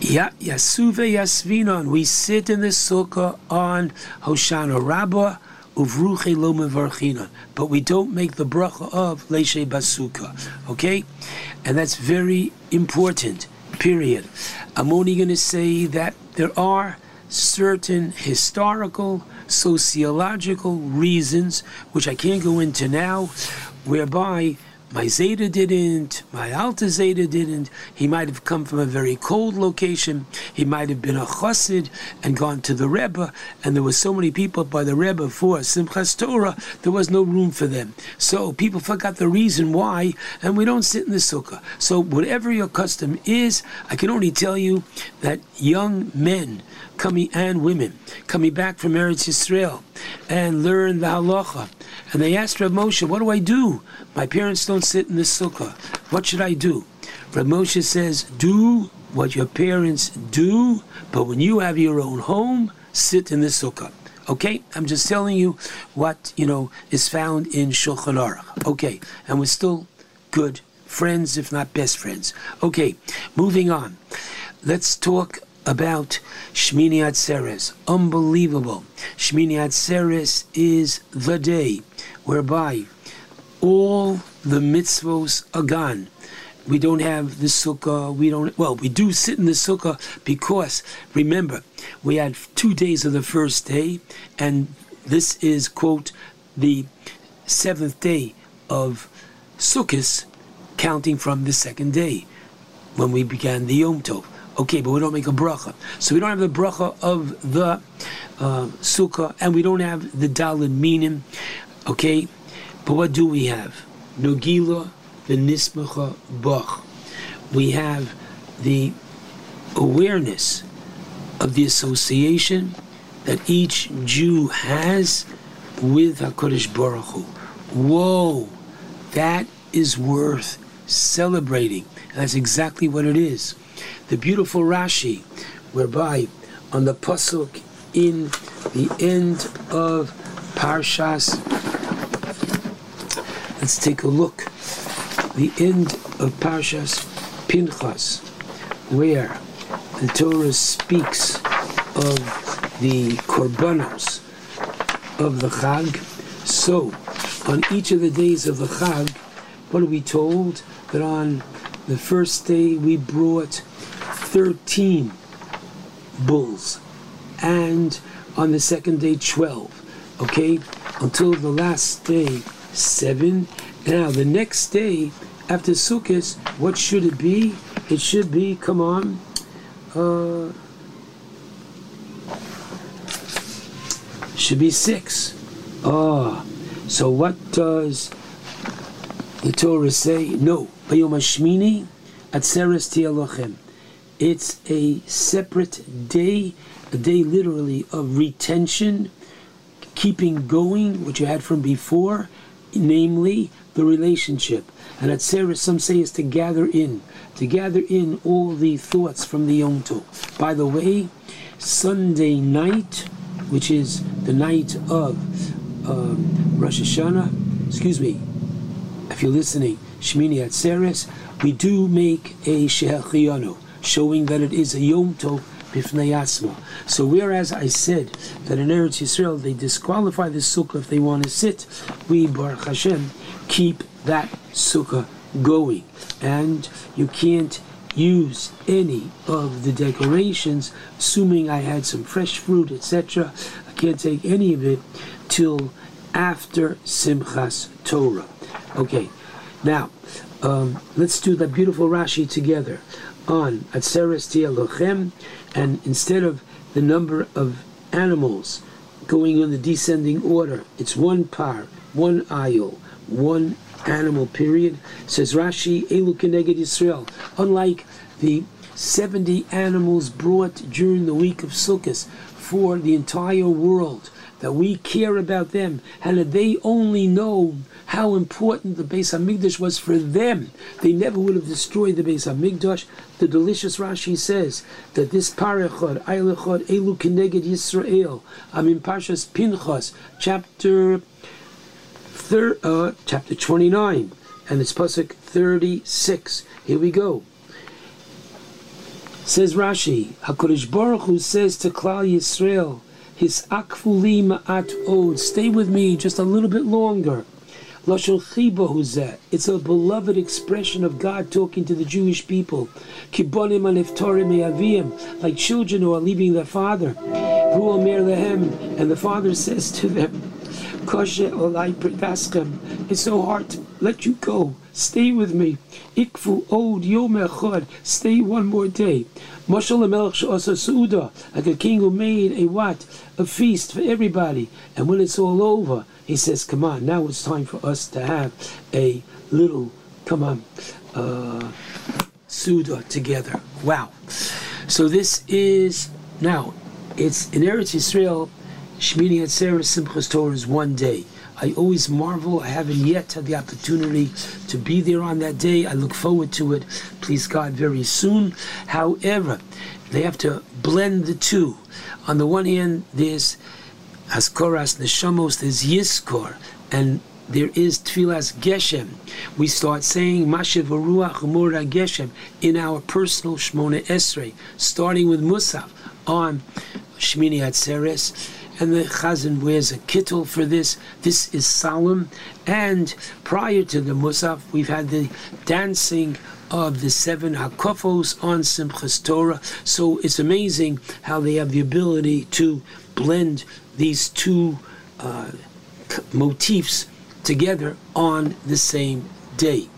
Ya Yasuve Yasvinon. We sit in the sukkah on Hoshana Rabbah uvruche lo mevarchinon, but we don't make the bracha of leishe basuka. Okay, and that's very important. Period. I'm only going to say that there are certain historical, sociological reasons, which I can't go into now, whereby my Zeta didn't, my Alta Zeta didn't. He might have come from a very cold location. He might have been a chassid and gone to the Rebbe, and there were so many people by the Rebbe for Simchas Torah, there was no room for them. So people forgot the reason why, and we don't sit in the sukkah. So whatever your custom is, I can only tell you that young men coming and women coming back from Eretz Yisrael and learn the halacha. And they asked Rav Moshe, "What do I do? My parents don't sit in the sukkah. What should I do?" Rav Moshe says, "Do what your parents do, but when you have your own home, sit in the sukkah." Okay, I'm just telling you what you know is found in Shulchan Aruch. Okay, and we're still good friends, if not best friends. Okay, moving on. Let's talk about Shmini Atzeres. Unbelievable. Shmini Atzeres is the day whereby all the mitzvos are gone. We don't have the sukkah. We don't. Well, we do sit in the sukkah because remember we had two days of the first day, and this is quote the seventh day of Sukkot, counting from the second day when we began the Yom Tov. Okay, but we don't make a bracha. So we don't have the bracha of the uh, sukkah, and we don't have the daled minim. Okay, but what do we have? Nogila, the nismacha bach. We have the awareness of the association that each Jew has with HaKadosh Baruch Hu. Whoa, that is worth celebrating. And that's exactly what it is. The beautiful Rashi, whereby on the pasuk in the end of Parshas, let's take a look. The end of Parshas Pinchas, where the Torah speaks of the korbanos of the Chag. So, on each of the days of the Chag, what are we told? That on the first day we brought 13 bulls, and on the second day 12. Okay? Until the last day, 7. Now, the next day, after Sukkot, what should it be? It should be, come on, uh, should be six. Ah, so what does the Torah say? No, Bayom Hashmini Atzeres Tialochem. It's a separate day, a day literally of retention, keeping going what you had from before, namely the relationship. And Atzeres, some say, is to gather in, to gather in all the thoughts from the Yom Tov. By the way, Sunday night, which is the night of um, Rosh Hashanah, excuse me, if you're listening, Shmini Atzeres, we do make a Shehechianu, showing that it is a Yom Tov Bifnei Atzma. So whereas I said that in Eretz Yisrael they disqualify the sukkah if they want to sit, we, Baruch Hashem, keep that sukkah going. And you can't use any of the decorations, assuming I had some fresh fruit, etc. I can't take any of it till after Simchas Torah. Okay, now um, let's do that beautiful Rashi together on Atzeres Tialochem, and instead of the number of animals going in the descending order, it's one par, one ayil, one animal period. Says Rashi, Elu Keneged Yisrael. Unlike the 70 animals brought during the week of Sukkot for the entire world, that we care about them, and that they only know how important the Beis Hamikdash was for them. They never would have destroyed the Beis Hamikdash. The delicious Rashi says that this parachod, Eilechod, Elu Keneged Yisrael, I'm in Parshas Pinchas, chapter thir- uh, chapter 29, and it's pasuk 36. Here we go. Says Rashi, Hakadosh Baruch Hu says to Klal Yisrael, His akfuli at od. Stay with me just a little bit longer. It's a beloved expression of God talking to the Jewish people. Like children who are leaving their father. And the father says to them. It's so hard to let you go. Stay with me. Ikfu od yom echad. Stay one more day. Mashal melech she'asa su'uda. Like a king who made a what? A feast for everybody. And when it's all over, he says, come on, now it's time for us to have a little, come on, uh, Suda together. Wow. So this is, now, it's in Eretz Yisrael, Shmini Atzeres Simchas Torah is one day. I always marvel. I haven't yet had the opportunity to be there on that day. I look forward to it, please God, very soon. However, they have to blend the two. On the one hand, there's Hazkaras Neshamos, there's Yizkor, and there is Tfilas Geshem. We start saying Mashiv Mura Geshem in our personal Shmona Esrei, starting with Musaf on Shmini Atzeres and the Chazan wears a kittel for this. This is solemn. And prior to the Musaf, we've had the dancing of the seven Hakofos on Simchas Torah. So it's amazing how they have the ability to blend these two uh, motifs together on the same day.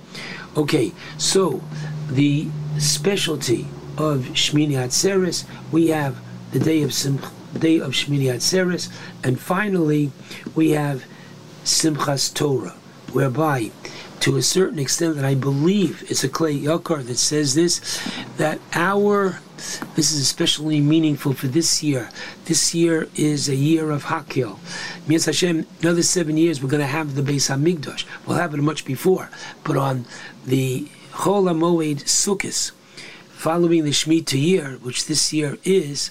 Okay, so the specialty of Shmini Atzeres. We have the day of Sim- day of Shmini Atzeres, and finally we have Simchas Torah, whereby, to a certain extent, that I believe it's a Kli Yakar that says this, that our this is especially meaningful for this year. This year is a year of Hakhel. Mitzvah Hashem, another seven years, we're going to have the Beis Hamikdash. We'll have it much before, but on the Chol HaMoed Sukkot, following the Shemitah year, which this year is,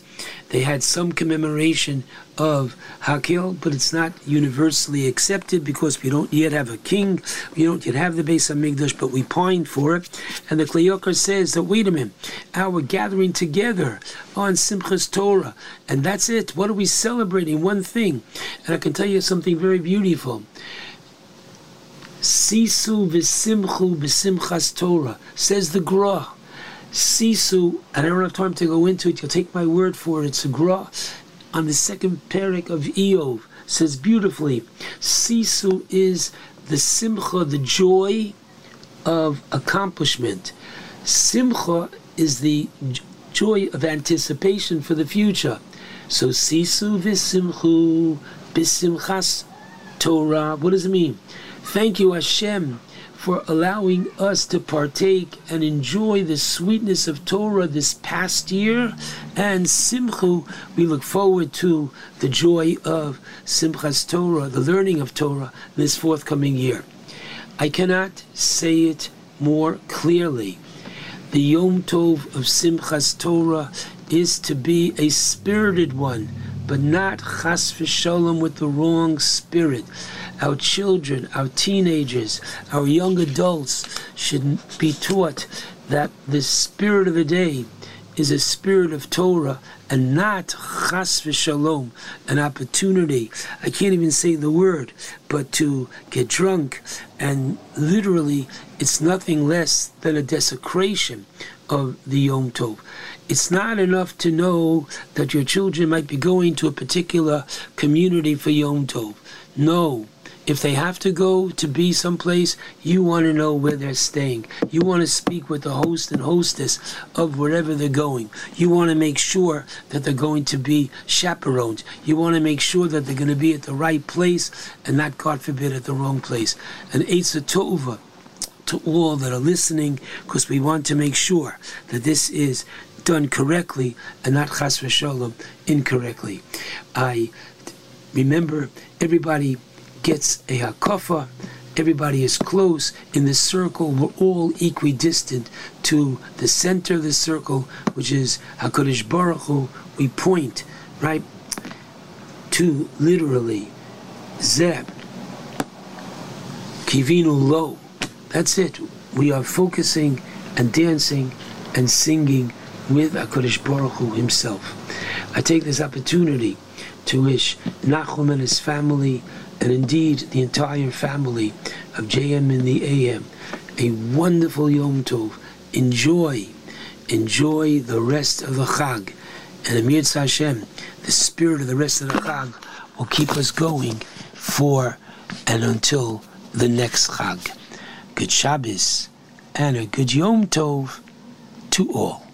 they had some commemoration of Hakhel, but it's not universally accepted because we don't yet have a king, we don't yet have the Beis Hamikdash, but we pine for it. And the Kli Yakar says that wait a minute, our gathering together on Simchas Torah, and that's it. What are we celebrating? One thing, and I can tell you something very beautiful. Sisu v'simchu b'simchas Torah says the Gra. Sisu, and I don't have time to go into it. You'll take my word for it. It's a Gra on the second parak of Iyov says beautifully. Sisu is the simcha, the joy of accomplishment. Simcha is the joy of anticipation for the future. So sisu v'simchu b'simchas Torah. What does it mean? Thank you, Hashem, for allowing us to partake and enjoy the sweetness of Torah this past year. And Simchu, we look forward to the joy of Simchas Torah, the learning of Torah, this forthcoming year. I cannot say it more clearly. The Yom Tov of Simchas Torah is to be a spirited one, but not chas v'shalom with the wrong spirit. Our children, our teenagers, our young adults should be taught that the spirit of the day is a spirit of Torah and not chas v'shalom, an opportunity. I can't even say the word, but to get drunk, and literally, it's nothing less than a desecration of the Yom Tov. It's not enough to know that your children might be going to a particular community for Yom Tov. No. If they have to go to be someplace, you want to know where they're staying. You want to speak with the host and hostess of wherever they're going. You want to make sure that they're going to be chaperoned. You want to make sure that they're going to be at the right place and not, God forbid, at the wrong place. And Eitzah Tova to all that are listening, because we want to make sure that this is done correctly and not chas incorrectly. I remember everybody gets a hakafa. Everybody is close in the circle. We're all equidistant to the center of the circle, which is Hakadosh Baruch Hu. We point right to literally Zeb Kivinu Lo. That's it. We are focusing and dancing and singing with Hakadosh Baruch Hu Himself. I take this opportunity to wish Nachum and his family and indeed the entire family of JM in the AM a wonderful Yom Tov. Enjoy, enjoy the rest of the Chag. And Amir Hashem, the spirit of the rest of the Chag will keep us going for and until the next Chag. Good Shabbos and a good Yom Tov to all.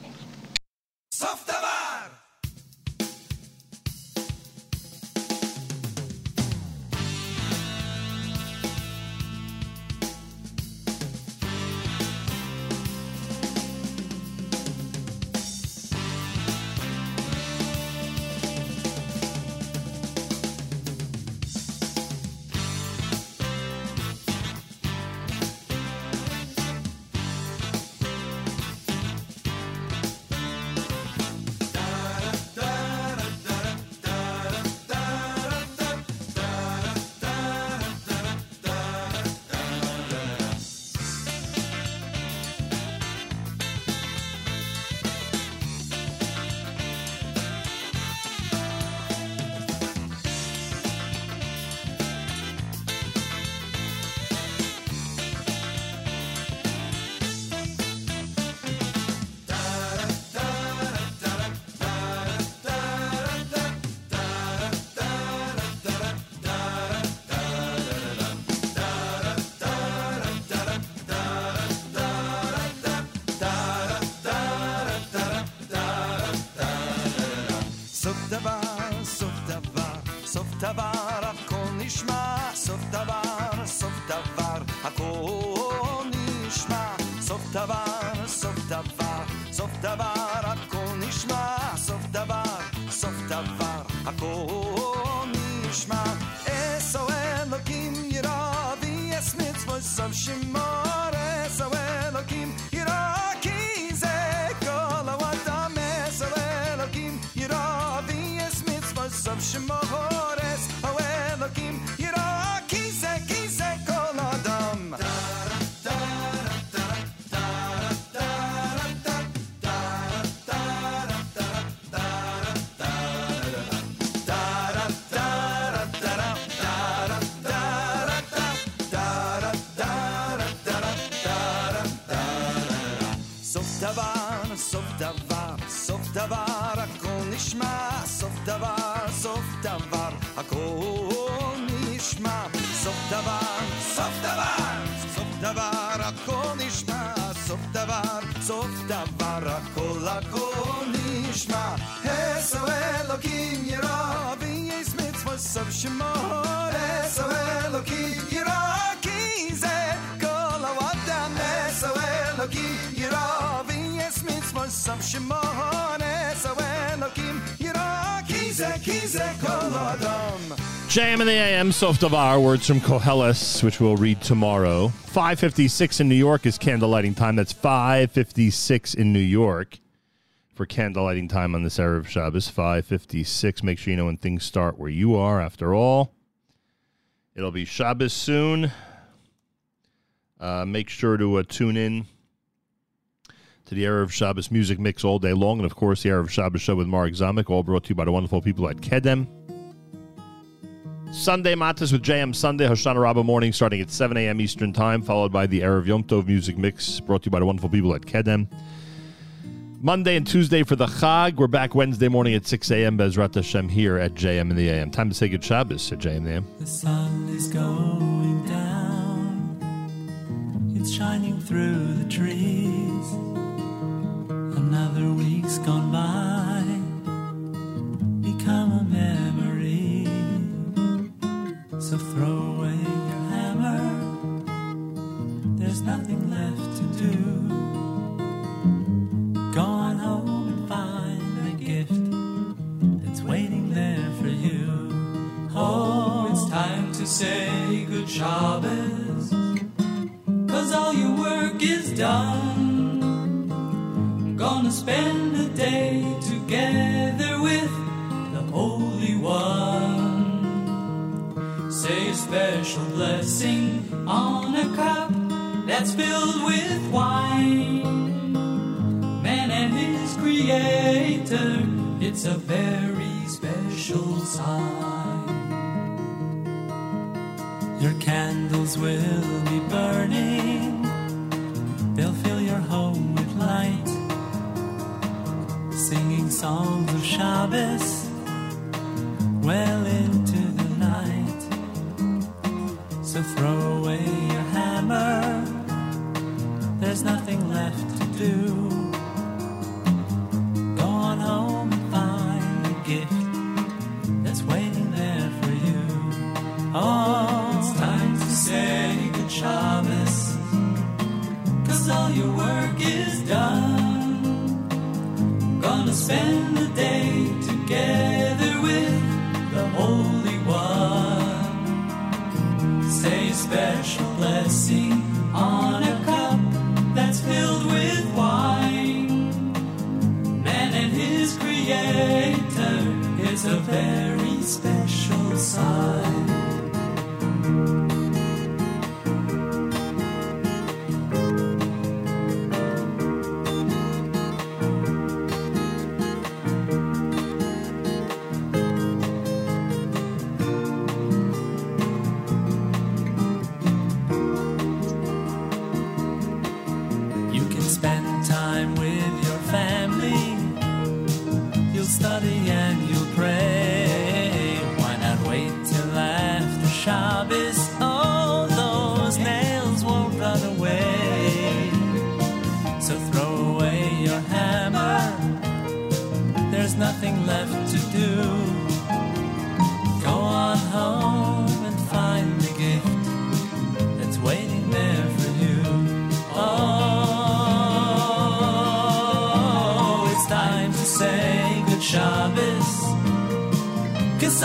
JM in the AM, Sof Davar, words from Koheles, which we'll read tomorrow. 556 in New York is candlelighting time. That's 556 in New York for candlelighting time on this Erev Shabbos. 556. Make sure you know when things start where you are, after all. It'll be Shabbos soon. Uh, make sure to uh, tune in to the Erev Shabbos music mix all day long. And, of course, the Erev Shabbos show with Mark Zamek, all brought to you by the wonderful people at Kedem. Sunday Matas with JM Sunday, Hoshana Rabbah morning starting at 7 a.m. Eastern Time, followed by the Erev Yom Tov music mix brought to you by the wonderful people at Kedem. Monday and Tuesday for the Chag. We're back Wednesday morning at 6 a.m. Bezrat Hashem here at JM in the AM. Time to say good Shabbos at JM in the AM. The sun is going down. It's shining through the trees. Another week's gone by. Become a memory. So throw away your hammer. There's nothing left to do. Go on home and find a gift that's waiting there for you. Oh, it's time to say good Shabbos. Cause all your work is done. Gonna spend a day together with the Holy One. Say a special blessing on a cup that's filled with wine. Man and his creator, it's a very special sign. Your candles will be burning, they'll fill your home. Singing songs of Shabbos well into the night. So throw away your hammer, there's nothing left to do. Spend the day together with the Holy One. Say a special blessing on a cup that's filled with wine. Man and his creator is a very special sign.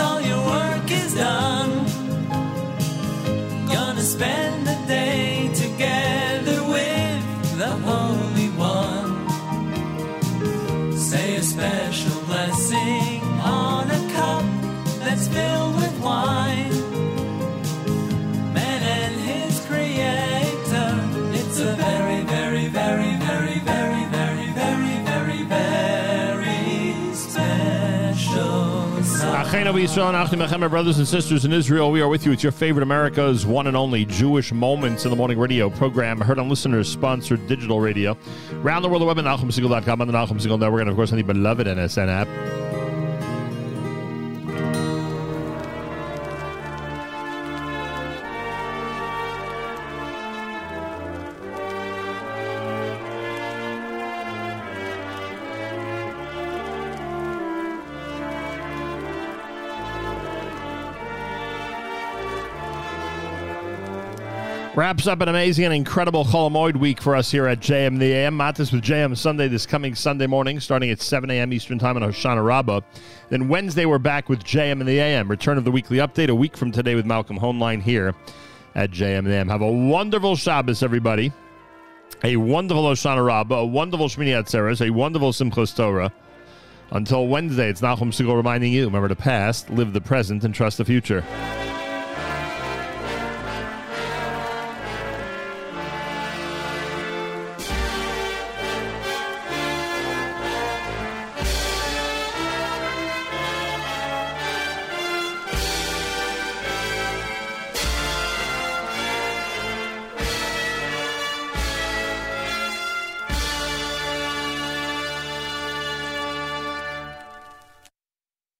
All your work is done. My brothers and sisters in Israel. We are with you. It's your favorite America's one and only Jewish Moments in the Morning radio program, heard on listeners sponsored digital radio. Around the world, the web at NachumSegal.com on the Nachum Segal Network, and of course on the beloved NSN app. Wraps up an amazing and incredible Chol Hamoed week for us here at JM in the AM. Matis with JM Sunday this coming Sunday morning, starting at 7 a.m. Eastern Time on Hoshana Rabbah. Then Wednesday, we're back with JM in the AM. Return of the weekly update a week from today with Malcolm Hoenlein here at JM the AM. Have a wonderful Shabbos, everybody. A wonderful Hoshana Rabbah, a wonderful Shmini Atzeres, a wonderful Simchas Torah. Until Wednesday, it's Nachum Segal reminding you remember the past, live the present, and trust the future.